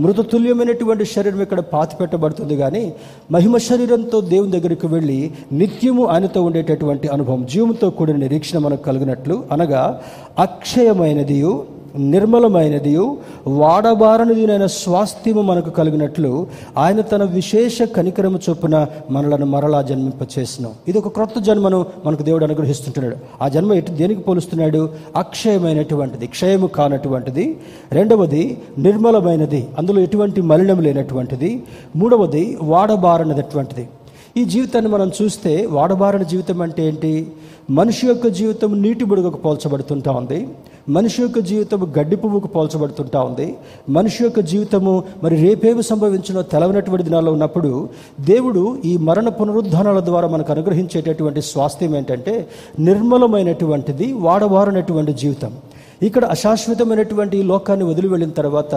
మృతతుల్యమైనటువంటి శరీరం ఇక్కడ పాతి పెట్టబడుతుంది కానీ మహిమ శరీరంతో దేవుని దగ్గరికి వెళ్ళి నిత్యము ఆయనతో ఉండేటటువంటి అనుభవం జీవంతో కూడిన నిరీక్షణ మనకు కలిగినట్లు అనగా అక్షయమైనదియు నిర్మలమైనదియు వాడబారనిదినైన స్వాస్థ్యము మనకు కలిగినట్లు ఆయన తన విశేష కనికరము చొప్పున మనలను మరలా జన్మింపచేసినాం. ఇది ఒక క్రొత్త జన్మను మనకు దేవుడు అనుగ్రహిస్తుంటున్నాడు. ఆ జన్మ ఎటు దేనికి పోలుస్తున్నాడు? అక్షయమైనటువంటిది క్షయము కానటువంటిది. రెండవది నిర్మలమైనది అందులో ఎటువంటి మలినం లేనటువంటిది. మూడవది వాడబారనటువంటిది ఈ జీవితాన్ని మనం చూస్తే వాడబారని జీవితం అంటే ఏంటి? మనిషి యొక్క జీవితం నీటి బుడగకు పోల్చబడుతుంటా ఉంది. మనిషి యొక్క జీవితం గడ్డి పువ్వుకు పోల్చబడుతుంటా ఉంది. మనిషి యొక్క జీవితము మరి రేపేమి సంభవించినో తెలవనటువంటి దినాల్లో ఉన్నప్పుడు దేవుడు ఈ మరణ పునరుద్ధానాల ద్వారా మనకు అనుగ్రహించేటటువంటి స్వాస్థ్యం ఏంటంటే నిర్మలమైనటువంటిది వాడవారనటువంటి జీవితం. ఇక్కడ అశాశ్వతమైనటువంటి ఈ లోకాన్ని వదిలి వెళ్ళిన తర్వాత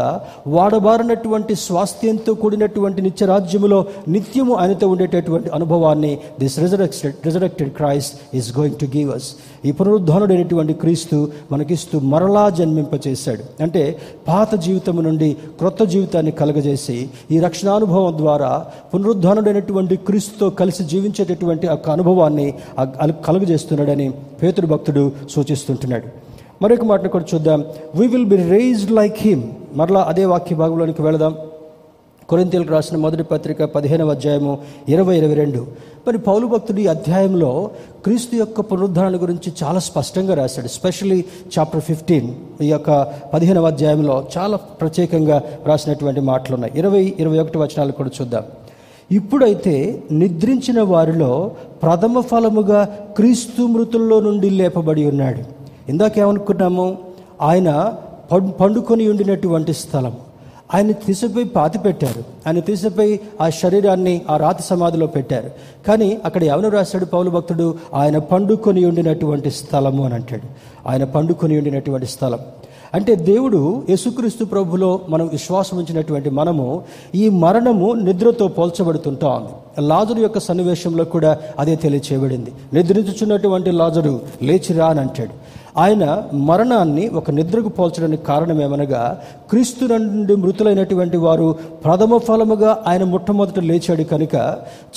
వాడబారినటువంటి స్వాస్థ్యంతో కూడినటువంటి నిత్యరాజ్యములో నిత్యము ఆయనతో ఉండేటటువంటి అనుభవాన్ని this resurrected resurrected Christ is going to give us ఈ పునరుద్ధానుడైనటువంటి క్రీస్తు మనకిస్తూ మరలా జన్మింపచేశాడు. అంటే పాత జీవితము నుండి క్రొత్త జీవితాన్ని కలగజేసి ఈ రక్షణానుభవం ద్వారా పునరుద్ధానుడైనటువంటి క్రీస్తుతో కలిసి జీవించేటటువంటి ఒక అనుభవాన్ని కలుగజేస్తున్నాడని పేతుడు భక్తుడు సూచిస్తుంటున్నాడు. మరొక మాటను కూడా చూద్దాం. We will be raised like him మరలా అదే వాక్య భాగంలోనికి వెళదాం. కొరింతీలకు రాసిన మొదటి పత్రిక పదిహేనవ అధ్యాయము ఇరవై ఇరవై రెండు. మరి పౌలు భక్తుడు ఈ అధ్యాయంలో క్రీస్తు యొక్క పునరుద్ధరణ గురించి చాలా స్పష్టంగా రాశాడు స్పెషల్లీ చాప్టర్ ఫిఫ్టీన్ ఈ యొక్క పదిహేనవ అధ్యాయంలో చాలా ప్రత్యేకంగా రాసినటువంటి మాటలు ఉన్నాయి ఇరవై ఇరవై ఒకటి వచనాలు కూడా చూద్దాం. ఇప్పుడైతే నిద్రించిన వారిలో ప్రథమ ఫలముగా క్రీస్తు మృతుల్లో నుండి లేపబడి ఉన్నాడు. ఇందాకేమనుకున్నాము ఆయన పండుకొని ఉండినటువంటి స్థలం. ఆయన తీసిపోయి పాతి పెట్టారు. ఆయన తీసిపోయి ఆ శరీరాన్ని ఆ రాతి సమాధిలో పెట్టారు. కానీ అక్కడ ఎవరు రాశాడు పౌలు భక్తుడు? ఆయన పండుకొని ఉండినటువంటి స్థలము అని అంటాడు. ఆయన పండుకొని ఉండినటువంటి స్థలం. అంటే దేవుడు యేసుక్రీస్తు ప్రభులో మనం విశ్వాసం ఉంచినటువంటి మనము ఈ మరణము నిద్రతో పోల్చబడుతుంటా ఉంది. లాజరు యొక్క సన్నివేశంలో కూడా అదే తెలియచేయబడింది. నిద్రించుచున్నటువంటి లాజరు లేచిరా అని అంటాడు. ఆయన మరణాన్ని ఒక నిద్రకు పోల్చడానికి కారణం ఏమనగా క్రీస్తు నుండి మృతులైనటువంటి వారు ప్రథమ ఫలముగా ఆయన మొట్టమొదట లేచాడు కనుక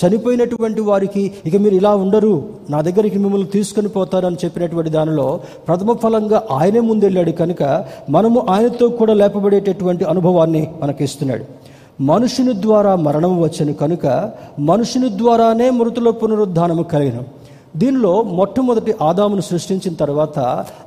చనిపోయినటువంటి వారికి ఇక మీరు ఇలా ఉండరు నా దగ్గరికి మిమ్మల్ని తీసుకొని పోతారని చెప్పినటువంటి దానిలో ప్రథమ ఫలంగా ఆయనే ముందెళ్ళాడు కనుక మనము ఆయనతో కూడా లేపబడేటటువంటి అనుభవాన్ని మనకి ఇస్తున్నాడు మనుషుని ద్వారా మరణం వచ్చను కనుక మనుషుని ద్వారానే మృతుల పునరుద్ధానము కలిగినాం. దీనిలో మొట్టమొదటి ఆదామును సృష్టించిన తర్వాత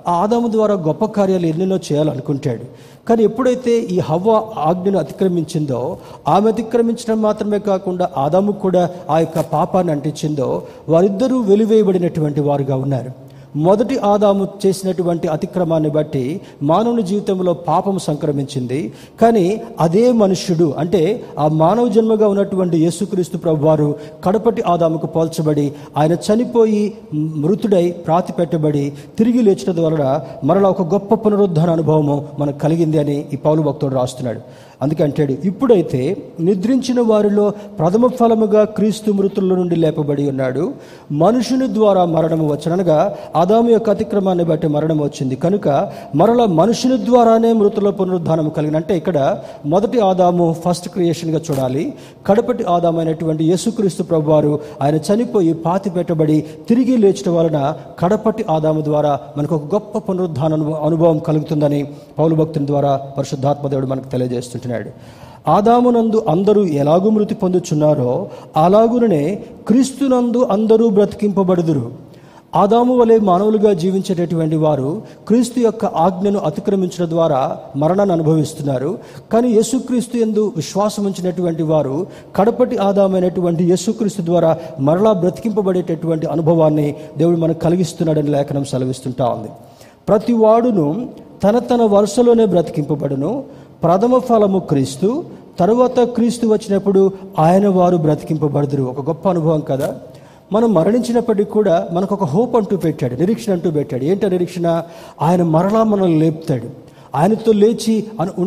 ఆ ఆదాము ద్వారా గొప్ప కార్యాలు ఎన్నెన్నో చేయాలనుకుంటాడు. కానీ ఎప్పుడైతే ఈ హవ్వ ఆజ్ఞను అతిక్రమించిందో ఆమె అతిక్రమించడం మాత్రమే కాకుండా ఆదాము కూడా ఆ యొక్క పాపాన్ని అంటించిందో వారిద్దరూ వెలివేయబడినటువంటి వారుగా ఉన్నారు. మొదటి ఆదాము చేసినటువంటి అతిక్రమాన్ని బట్టి మానవుని జీవితంలో పాపం సంక్రమించింది. కానీ అదే మనుష్యుడు అంటే ఆ మానవ జన్మగా ఉన్నటువంటి యేసుక్రీస్తు ప్రభు వారు కడపటి ఆదాముకు పోల్చబడి ఆయన చనిపోయి మృతుడై ప్రాతి పెట్టబడి తిరిగి లేచడం వలన మరలా ఒక గొప్ప పునరుద్ధరణ అనుభవము మనకు కలిగింది అని ఈ పౌలు భక్తుడు రాస్తున్నాడు. అందుకే అంటాడు ఇప్పుడైతే నిద్రించిన వారిలో ప్రథమ ఫలముగా క్రీస్తు మృతుల నుండి లేపబడి ఉన్నాడు. మనుషుని ద్వారా మరణము వచ్చనగా ఆదాము యొక్క అతిక్రమాన్ని బట్టి మరణం వచ్చింది. కనుక మరల మనుషుని ద్వారానే మృతుల పునరుద్ధానం కలిగిన అంటే ఇక్కడ మొదటి ఆదాము ఫస్ట్ క్రియేషన్గా చూడాలి. కడపటి ఆదాము అయినటువంటి యేసుక్రీస్తు ప్రభు వారు ఆయన చనిపోయి పాతి పెట్టబడి తిరిగి లేచడం వలన కడపటి ఆదాము ద్వారా మనకు ఒక గొప్ప పునరుద్ధాన అనుభవం కలుగుతుందని పౌలు భక్తుని ద్వారా పరిశుద్ధాత్మ దేవుడు మనకు తెలియజేస్తుంటున్నాడు ఆదామునందు అందరూ ఎలాగూ మృతి పొందుచున్నారో అలాగుననే క్రీస్తునందు అందరూ బ్రతికింపబడుదురు. ఆదాము వలె మానవులుగా జీవించేటటువంటి వారు క్రీస్తు యొక్క ఆజ్ఞను అతిక్రమించడం ద్వారా మరణాన్ని అనుభవిస్తున్నారు. కానీ యేసుక్రీస్తు ఎందు విశ్వాసం ఉంచినటువంటి వారు కడపటి ఆదామైనటువంటి యేసుక్రీస్తు ద్వారా మరలా బ్రతికింపబడేటటువంటి అనుభవాన్ని దేవుడు మనకు కలిగిస్తున్నాడని లేఖనం సెలవిస్తుంటా ఉంది. ప్రతి వాడును తన తన వరుసలోనే బ్రతికింపబడును. ప్రథమ ఫలము క్రీస్తు తరువాత క్రీస్తు వచ్చినప్పుడు ఆయన వారు బ్రతికింపబడుదురు. ఒక గొప్ప అనుభవం కదా. మనం మరణించినప్పటికీ కూడా మనకు ఒక హోప్ అంటూ పెట్టాడు నిరీక్షణ అంటూ పెట్టాడు. ఏంటో నిరీక్షణ? ఆయన మరలా మనల్ని లేపుతాడు. ఆయనతో లేచి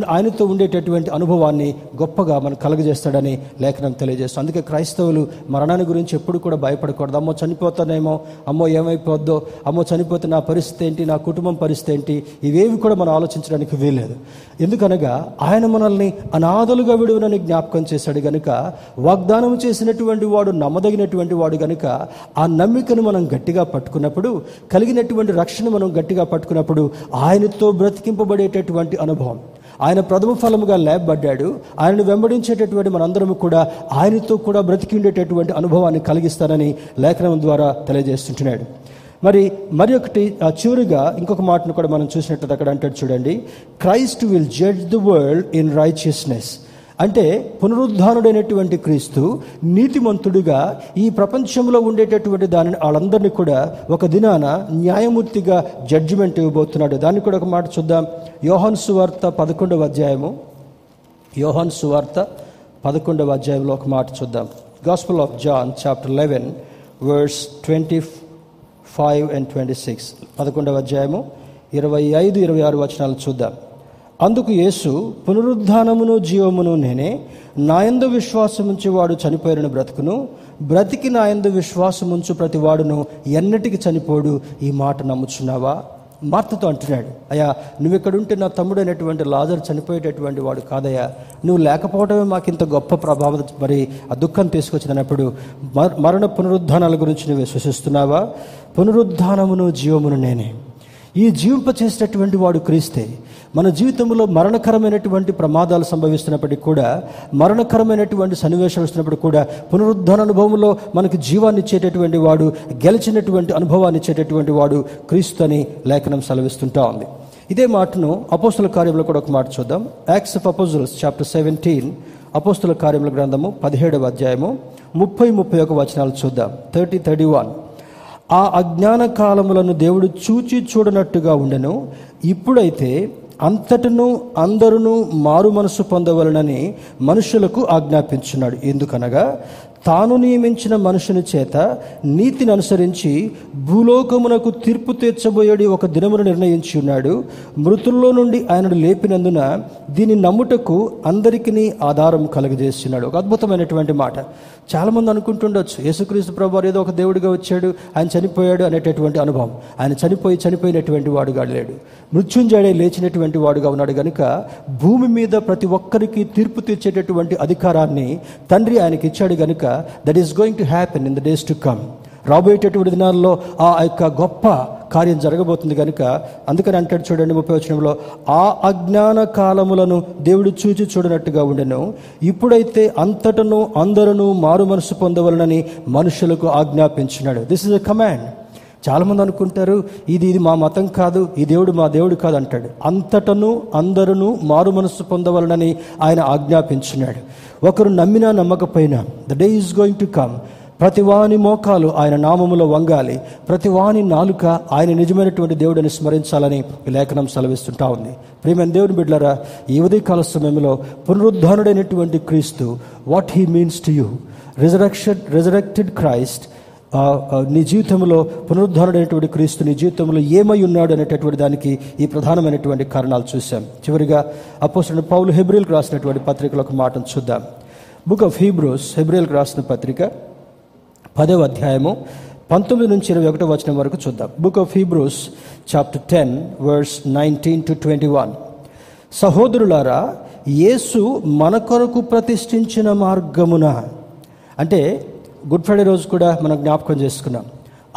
ఆయనతో ఉండేటటువంటి అనుభవాన్ని గొప్పగా మనం కలగజేస్తాడని లేఖనం తెలియజేస్తుంది. అందుకే క్రైస్తవులు మరణాన్ని గురించి ఎప్పుడు కూడా భయపడకూడదు. అమ్మో చనిపోతానేమో అమ్మో ఏమైపోద్దో అమ్మో చనిపోతే నా పరిస్థితి ఏంటి నా కుటుంబం పరిస్థితి ఏంటి ఇవేవి కూడా మనం ఆలోచించడానికి వీల్లేదు. ఎందుకనగా ఆయన మనల్ని అనాథలుగా విడువనని జ్ఞాపకం చేశాడు గనుక వాగ్దానం చేసినటువంటి వాడు నమ్మదగినటువంటి వాడు గనుక ఆ నమ్మికను మనం గట్టిగా పట్టుకున్నప్పుడు కలిగినటువంటి రక్షణ మనం గట్టిగా పట్టుకున్నప్పుడు ఆయనతో బ్రతికింపబడేటటువంటి అనుభవం. ఆయన ప్రథమ ఫలముగా లేపబడ్డాడు. ఆయనను వెంబడించేటటువంటి మనందరము కూడా ఆయనతో కూడా బ్రతికి ఉండేటటువంటి అనుభవాన్ని కలిగిస్తానని లేఖనం ద్వారా తెలియజేస్తుంటున్నాడు. మరి మరి ఒకటి ఆ చివరిగా ఇంకొక మాటను కూడా మనం చూసినట్టు అక్కడ అంటాడు చూడండి. Christ will judge the world in righteousness అంటే పునరుద్ధానుడైనటువంటి క్రీస్తు నీతిమంతుడుగా ఈ ప్రపంచంలో ఉండేటటువంటి దానిని వాళ్ళందరినీ కూడా ఒక దినాన న్యాయమూర్తిగా జడ్జిమెంట్ ఇవ్వబోతున్నాడు. దాన్ని కూడా ఒక మాట చూద్దాం. యోహన్ సువార్త పదకొండవ అధ్యాయము. యోహన్ సువార్త పదకొండవ అధ్యాయంలో ఒక మాట చూద్దాం. Gospel of John chapter eleven verse twenty five and twenty six. పదకొండవ అధ్యాయము ఇరవై ఐదు ఇరవై ఆరు వచనాలు చూద్దాం. అందుకు యేసు పునరుద్ధానమును జీవమును నేనే నాయందు విశ్వాసముంచి వాడు చనిపోయిన బ్రతుకును. బ్రతికి నాయందు విశ్వాసముంచు ప్రతి వాడును ఎన్నటికి చనిపోడు ఈ మాట నమ్ముచున్నావా? మార్తతో అంటున్నాడు అయ్యా నువ్వు ఇక్కడుంటే నా తమ్ముడు అనేటువంటి లాజర్ చనిపోయేటటువంటి వాడు కాదయ్యా. నువ్వు లేకపోవడమే మాకు ఇంత గొప్ప ప్రభావం మరి ఆ దుఃఖం తీసుకొచ్చినప్పుడు మర- మరణ పునరుద్ధానాల గురించి నువ్వు విశ్వసిస్తున్నావా పునరుద్ధానమును జీవమును నేనే. ఈ జీవింప చేసేటటువంటి వాడు క్రీస్తే మన జీవితంలో మరణకరమైనటువంటి ప్రమాదాలు సంభవిస్తున్నప్పటికీ కూడా మరణకరమైనటువంటి సన్నివేశాలు వస్తున్నప్పుడు కూడా పునరుద్ధరణ అనుభవంలో మనకు జీవాన్ని ఇచ్చేటటువంటి వాడు గెలిచినటువంటి అనుభవాన్ని ఇచ్చేటటువంటి వాడు క్రీస్తు అని లేఖనం సెలవిస్తుంటా ఉంది. ఇదే మాటను అపోస్తుల కార్యంలో కూడా ఒక మాట చూద్దాం. Acts of Apostles chapter seventeen అపోస్తుల కార్యముల గ్రంథము పదిహేడవ అధ్యాయము ముప్పై ముప్పై ఒక వచనాలు చూద్దాం. Thirty thirty one. ఆ అజ్ఞాన కాలములను దేవుడు చూచి చూడనట్టుగా ఉండెను. ఇప్పుడైతే అంతటను అందరును మారు మనసు పొందవలనని మనుషులకు ఆజ్ఞాపించున్నాడు. ఎందుకనగా తాను నియమించిన మనుషుని చేత నీతిని అనుసరించి భూలోకమునకు తీర్పు తీర్చబోయేది ఒక దినమును నిర్ణయించి ఉన్నాడు. మృతుల్లో నుండి ఆయనను లేపినందున దీని నమ్ముటకు అందరికీ ఆధారం కలుగజేస్తున్నాడు. ఒక అద్భుతమైనటువంటి మాట. చాలామంది అనుకుంటుండొచ్చు యేసుక్రీస్తు ప్రభు ఏదో ఒక దేవుడిగా వచ్చాడు ఆయన చనిపోయాడు అనేటటువంటి అనుభవం. ఆయన చనిపోయి చనిపోయినటువంటి వాడుగా లేడు. మృత్యుంజయుడే లేచినటువంటి వాడుగా ఉన్నాడు కనుక భూమి మీద ప్రతి ఒక్కరికి తీర్పు తీర్చేటటువంటి అధికారాన్ని తండ్రి ఆయనకి ఇచ్చాడు కనుక that is going to happen in the days to come రాబోయేటటువంటి దినాల్లో ఆ యొక్క గొప్ప కార్యం జరగబోతుంది కనుక అందుకని అంటాడు చూడండి ముప్పై వచనంలో ఆ అజ్ఞాన కాలములను దేవుడు చూచి చూడనట్టుగా ఉండెను. ఇప్పుడైతే అంతటను అందరూ మారు మనసు పొందవలనని మనుషులకు ఆజ్ఞాపించినాడు. దిస్ ఇస్ అ కమాండ్ చాలామంది అనుకుంటారు ఇది ఇది మా మతం కాదు ఈ దేవుడు మా దేవుడు కాదు అంటాడు. అంతటను అందరూ మారు మనస్సు పొందవలనని ఆయన ఆజ్ఞాపించినాడు. ఒకరు నమ్మినా నమ్మకపోయినా the day is going to come ప్రతివాని మోకాలు ఆయన నామములో వంగాలి. ప్రతివాని నాలుక ఆయన నిజమైనటువంటి దేవుడిని స్మరించాలని లేఖనం సెలవిస్తుంటా ఉంది. ప్రేమైన దేవుని బిడ్డలారా ఈ ఉదయకాల సమయంలో పునరుద్ధానుడైనటువంటి క్రీస్తు what he means to you resurrection resurrected Christ నీ జీవితంలో పునరుద్ధారుడైనటువంటి క్రీస్తు నీ జీవితంలో ఏమై ఉన్నాడు అనేటటువంటి దానికి ఈ ప్రధానమైనటువంటి కారణాలు చూసాం చివరిగా అపోసిన పౌలు హెబ్రిల్కి రాసినటువంటి పత్రికలో ఒక మాటను చూద్దాం. బుక్ ఆఫ్ హీబ్రూస్ హెబ్రిల్కి రాసిన పత్రిక పదవ అధ్యాయము పంతొమ్మిది నుంచి ఇరవై ఒకటో వచనం వరకు చూద్దాం. Book of Hebrews chapter ten verse nineteen to twenty one సహోదరులారా యేసు మన కొరకు ప్రతిష్ఠించిన మార్గమున అంటే గుడ్ ఫ్రైడే రోజు కూడా మనం జ్ఞాపకం చేసుకున్నాం.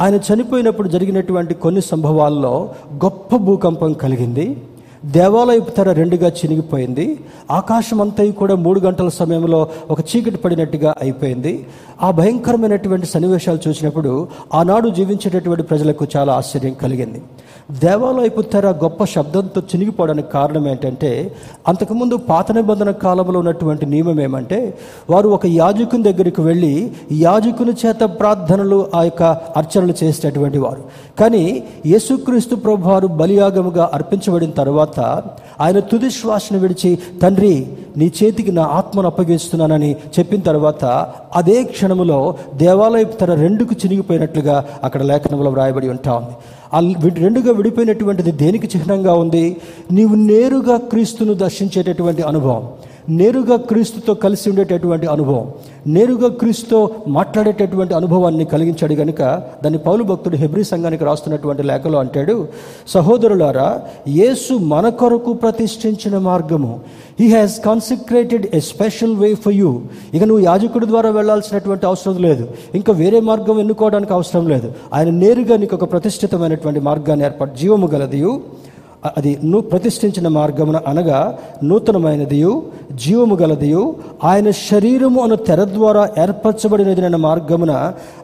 ఆయన చనిపోయినప్పుడు జరిగినటువంటి కొన్ని సంభవాల్లో గొప్ప భూకంపం కలిగింది. దేవాలయపు తెర రెండుగా చినిగిపోయింది. ఆకాశం అంతా కూడా మూడు గంటల సమయంలో ఒక చీకటి పడినట్టుగా అయిపోయింది. ఆ భయంకరమైనటువంటి సన్నివేశాలు చూసినప్పుడు ఆనాడు జీవించేటటువంటి ప్రజలకు చాలా ఆశ్చర్యం కలిగింది. దేవాలయపు తెర గొప్ప శబ్దంతో చినిగిపోవడానికి కారణం ఏంటంటే అంతకుముందు పాత నిబంధన కాలంలో ఉన్నటువంటి నియమం ఏమంటే వారు ఒక యాజకుని దగ్గరికి వెళ్ళి యాజకుని చేత ప్రార్థనలు ఆ యొక్క అర్చనలు చేసేటటువంటి వారు. కానీ యేసుక్రీస్తు ప్రభు వారు బలియాగముగా అర్పించబడిన తర్వాత ఆయన తుది శ్వాసను విడిచి తండ్రి నీ చేతికి నా ఆత్మను అప్పగిస్తున్నానని చెప్పిన తర్వాత అదే క్షణములో దేవాలయపు తెర రెండుకు చినిగిపోయినట్లుగా అక్కడ లేఖనంలో వ్రాయబడి ఉంటా ఉంది. రెండుగా విడిపోయినటువంటిది దేనికి చిహ్నంగా ఉంది? నీవు నేరుగా క్రీస్తును దర్శించేటటువంటి అనుభవం. నేరుగా క్రీస్తుతో కలిసి ఉండేటటువంటి అనుభవం. నేరుగా క్రీస్తుతో మాట్లాడేటటువంటి అనుభవాన్ని కలిగించాడు గనుక దాన్ని పౌలు భక్తుడు హెబ్రి సంఘానికి రాస్తున్నటువంటి లేఖలో అంటాడు సహోదరులారా యేసు మన కొరకు ప్రతిష్ఠించిన మార్గము. He has consecrated a special way for you ఇక నువ్వు యాజకుడి ద్వారా వెళ్ళాల్సినటువంటి అవసరం లేదు. ఇంకా వేరే మార్గం ఎన్నుకోవడానికి అవసరం లేదు. ఆయన నేరుగా నీకు ఒక ప్రతిష్ఠితమైనటువంటి మార్గాన్ని ఏర్పాటు జీవము గలదియు. అది నువ్వు ప్రతిష్ఠించిన మార్గమున అనగా నూతనమైనదియు జీవము గలదియు ఆయన శరీరము అను తెర ద్వారా ఏర్పరచబడినదిన మార్గమున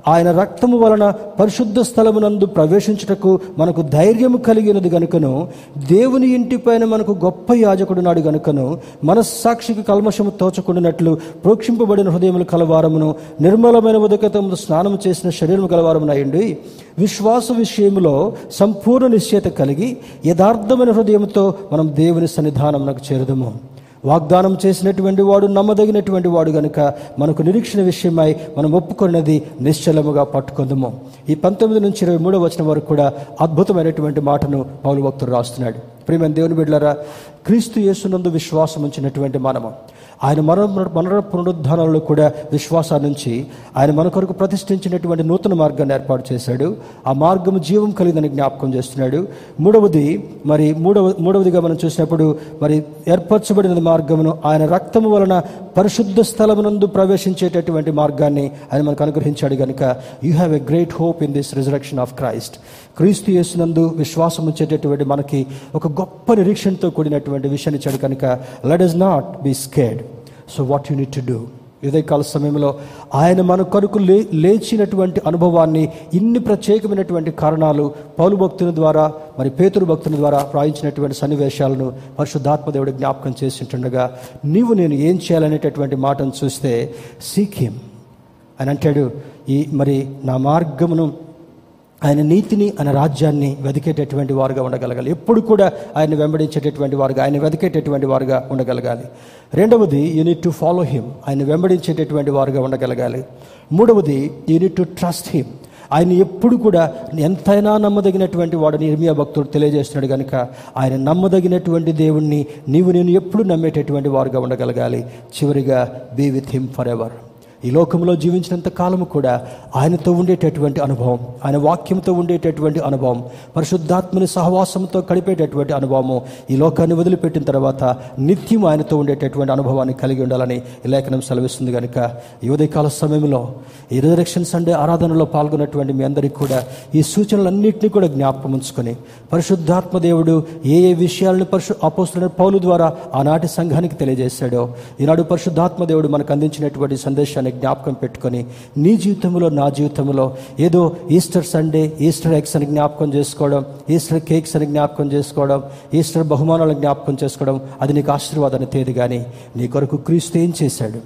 ఆయన రక్తము వలన పరిశుద్ధ స్థలమునందు ప్రవేశించుటకు మనకు ధైర్యము కలిగినది గనుకను దేవుని ఇంటిపైన మనకు గొప్ప యాజకుడు నాడు గనుకను మనస్సాక్షికి కల్మషము తోచకుండినట్లు ప్రోక్షింపబడిన హృదయములు కలవారమును నిర్మలమైన ఉదకతము స్నానము చేసిన శరీరము కలవారమునయండి విశ్వాస విషయంలో సంపూర్ణ నిశ్చయత కలిగి యథార్థమైన హృదయంతో మనం దేవుని సన్నిధానంకు చేరదము. వాగ్దానం చేసినటువంటి వాడు నమ్మదగినటువంటి వాడు గనుక మనకు నిరీక్షణ విషయమై మనం ఒప్పుకున్నది నిశ్చలముగా పట్టుకుందాము. ఈ పంతొమ్మిది నుంచి ఇరవై మూడో వచనం వరకు కూడా అద్భుతమైనటువంటి మాటను పౌలు భక్తుడు రాస్తున్నాడు. ప్రియమైన దేవుని బిడ్డలారా క్రీస్తు యేసునందు విశ్వాసం ఉంచినటువంటి మనము ఆయన మన మన పునరుద్ధానంలో కూడా విశ్వాసాన్ని నుంచి ఆయన మన కొరకు ప్రతిష్ఠించినటువంటి నూతన మార్గాన్ని ఏర్పాటు చేశాడు. ఆ మార్గం జీవం కలిగిందని జ్ఞాపకం చేస్తున్నాడు. మూడవది మరి మూడవ మూడవదిగా మనం చూసినప్పుడు మరి ఏర్పరచబడిన మార్గమును ఆయన రక్తము వలన పరిశుద్ధ స్థలమునందు ప్రవేశించేటటువంటి మార్గాన్ని ఆయన మనకు అనుగ్రహించాడు కనుక you have a great hope in this resurrection of Christ క్రీస్తు యేసునందు విశ్వాసం ఉంచేటటువంటి మనకి ఒక గొప్ప నిరీక్షణతో కూడినటువంటి విషయాన్ని ఇచ్చాడు కనుక let us not be scared so what you need to do ఉదయకాల సమయంలో ఆయన మన కొరకు లే లేచినటువంటి అనుభవాన్ని ఇన్ని ప్రత్యేకమైనటువంటి కారణాలు పౌలు భక్తుని ద్వారా మరి పేతురు భక్తుని ద్వారా రాయించినటువంటి సన్నివేశాలను పరిశుద్ధాత్మదేవుడు జ్ఞాపకం చేసింటుండగా నీవు నేను ఏం చేయాలనేటటువంటి మాటను చూస్తే సీక్యం అని అంటాడు ఈ మరి నా మార్గమును ఆయన నీతిని ఆయన రాజ్యాన్ని వెతికేటటువంటి వారుగా ఉండగలగాలి. ఎప్పుడు కూడా ఆయన వెంబడించేటటువంటి వారుగా ఆయన వెతికేటటువంటి వారుగా ఉండగలగాలి. రెండవది యూనిట్ టు ఫాలో హిమ్ ఆయన వెంబడించేటటువంటి వారుగా ఉండగలగాలి. మూడవది యూనిట్ టు ట్రస్ట్ హిమ్ ఆయన ఎప్పుడు కూడా ఎంతైనా నమ్మదగినటువంటి వాడు ఇర్మియా భక్తుడు తెలియజేస్తున్నాడు కనుక ఆయన నమ్మదగినటువంటి దేవుణ్ణి నీవు నేను ఎప్పుడు నమ్మేటటువంటి వారుగా ఉండగలగాలి. చివరిగా be with him for ever ఈ లోకంలో జీవించినంత కాలము కూడా ఆయనతో ఉండేటటువంటి అనుభవం ఆయన వాక్యంతో ఉండేటటువంటి అనుభవం పరిశుద్ధాత్మని సహవాసంతో గడిపేటటువంటి అనుభవము ఈ లోకాన్ని వదిలిపెట్టిన తర్వాత నిత్యం ఆయనతో ఉండేటటువంటి అనుభవాన్ని కలిగి ఉండాలని ఈ లేఖనం సెలవిస్తుంది కనుక ఈ ఉదయకాల సమయంలో ఈ రిజరక్షన్ సండే ఆరాధనలో పాల్గొన్నటువంటి మీ అందరికీ కూడా ఈ సూచనలన్నింటినీ కూడా జ్ఞాపకం ఉంచుకొని పరిశుద్ధాత్మ దేవుడు ఏ ఏ విషయాలను పరిశు అపోస్తున్న పౌలు ద్వారా ఆనాటి సంఘానికి తెలియజేశాడో ఈనాడు పరిశుద్ధాత్మ దేవుడు మనకు అందించినటువంటి సందేశాన్ని జ్ఞాపకం పెట్టుకొని నీ జీవితంలో నా జీవితంలో ఏదో ఈస్టర్ సండే ఈస్టర్ ఎగ్స్ అని జ్ఞాపకం చేసుకోవడం ఈస్టర్ కేక్స్ అని జ్ఞాపకం చేసుకోవడం ఈస్టర్ బహుమానాలను జ్ఞాపకం చేసుకోవడం అది నీకు ఆశీర్వాదాన్ని తేదు కానీ నీ కొరకు క్రీస్తు ఏం చేశాడు?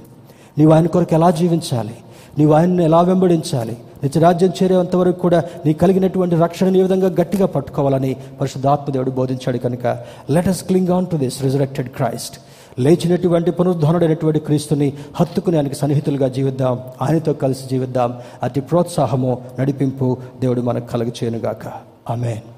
నీవు ఆయన కొరకు ఎలా జీవించాలి? నీవు ఆయన్ని ఎలా వెంబడించాలి? నిత్యరాజ్యం చేరేంత వరకు కూడా నీ కలిగినటువంటి రక్షణను ఏ విధంగా గట్టిగా పట్టుకోవాలని పరిశుద్ధాత్మదేవుడు బోధించాడు కనుక let us cling on to this resurrected Christ లేచినటువంటి పునరుద్ధరణుడైనటువంటి క్రీస్తుని హత్తుకుని ఆయనకి సన్నిహితులుగా జీవిద్దాం. ఆయనతో కలిసి జీవిద్దాం. అతి ప్రోత్సాహము నడిపింపు దేవుడు మనకు కలుగు చేయనుగాక ఆమెన్.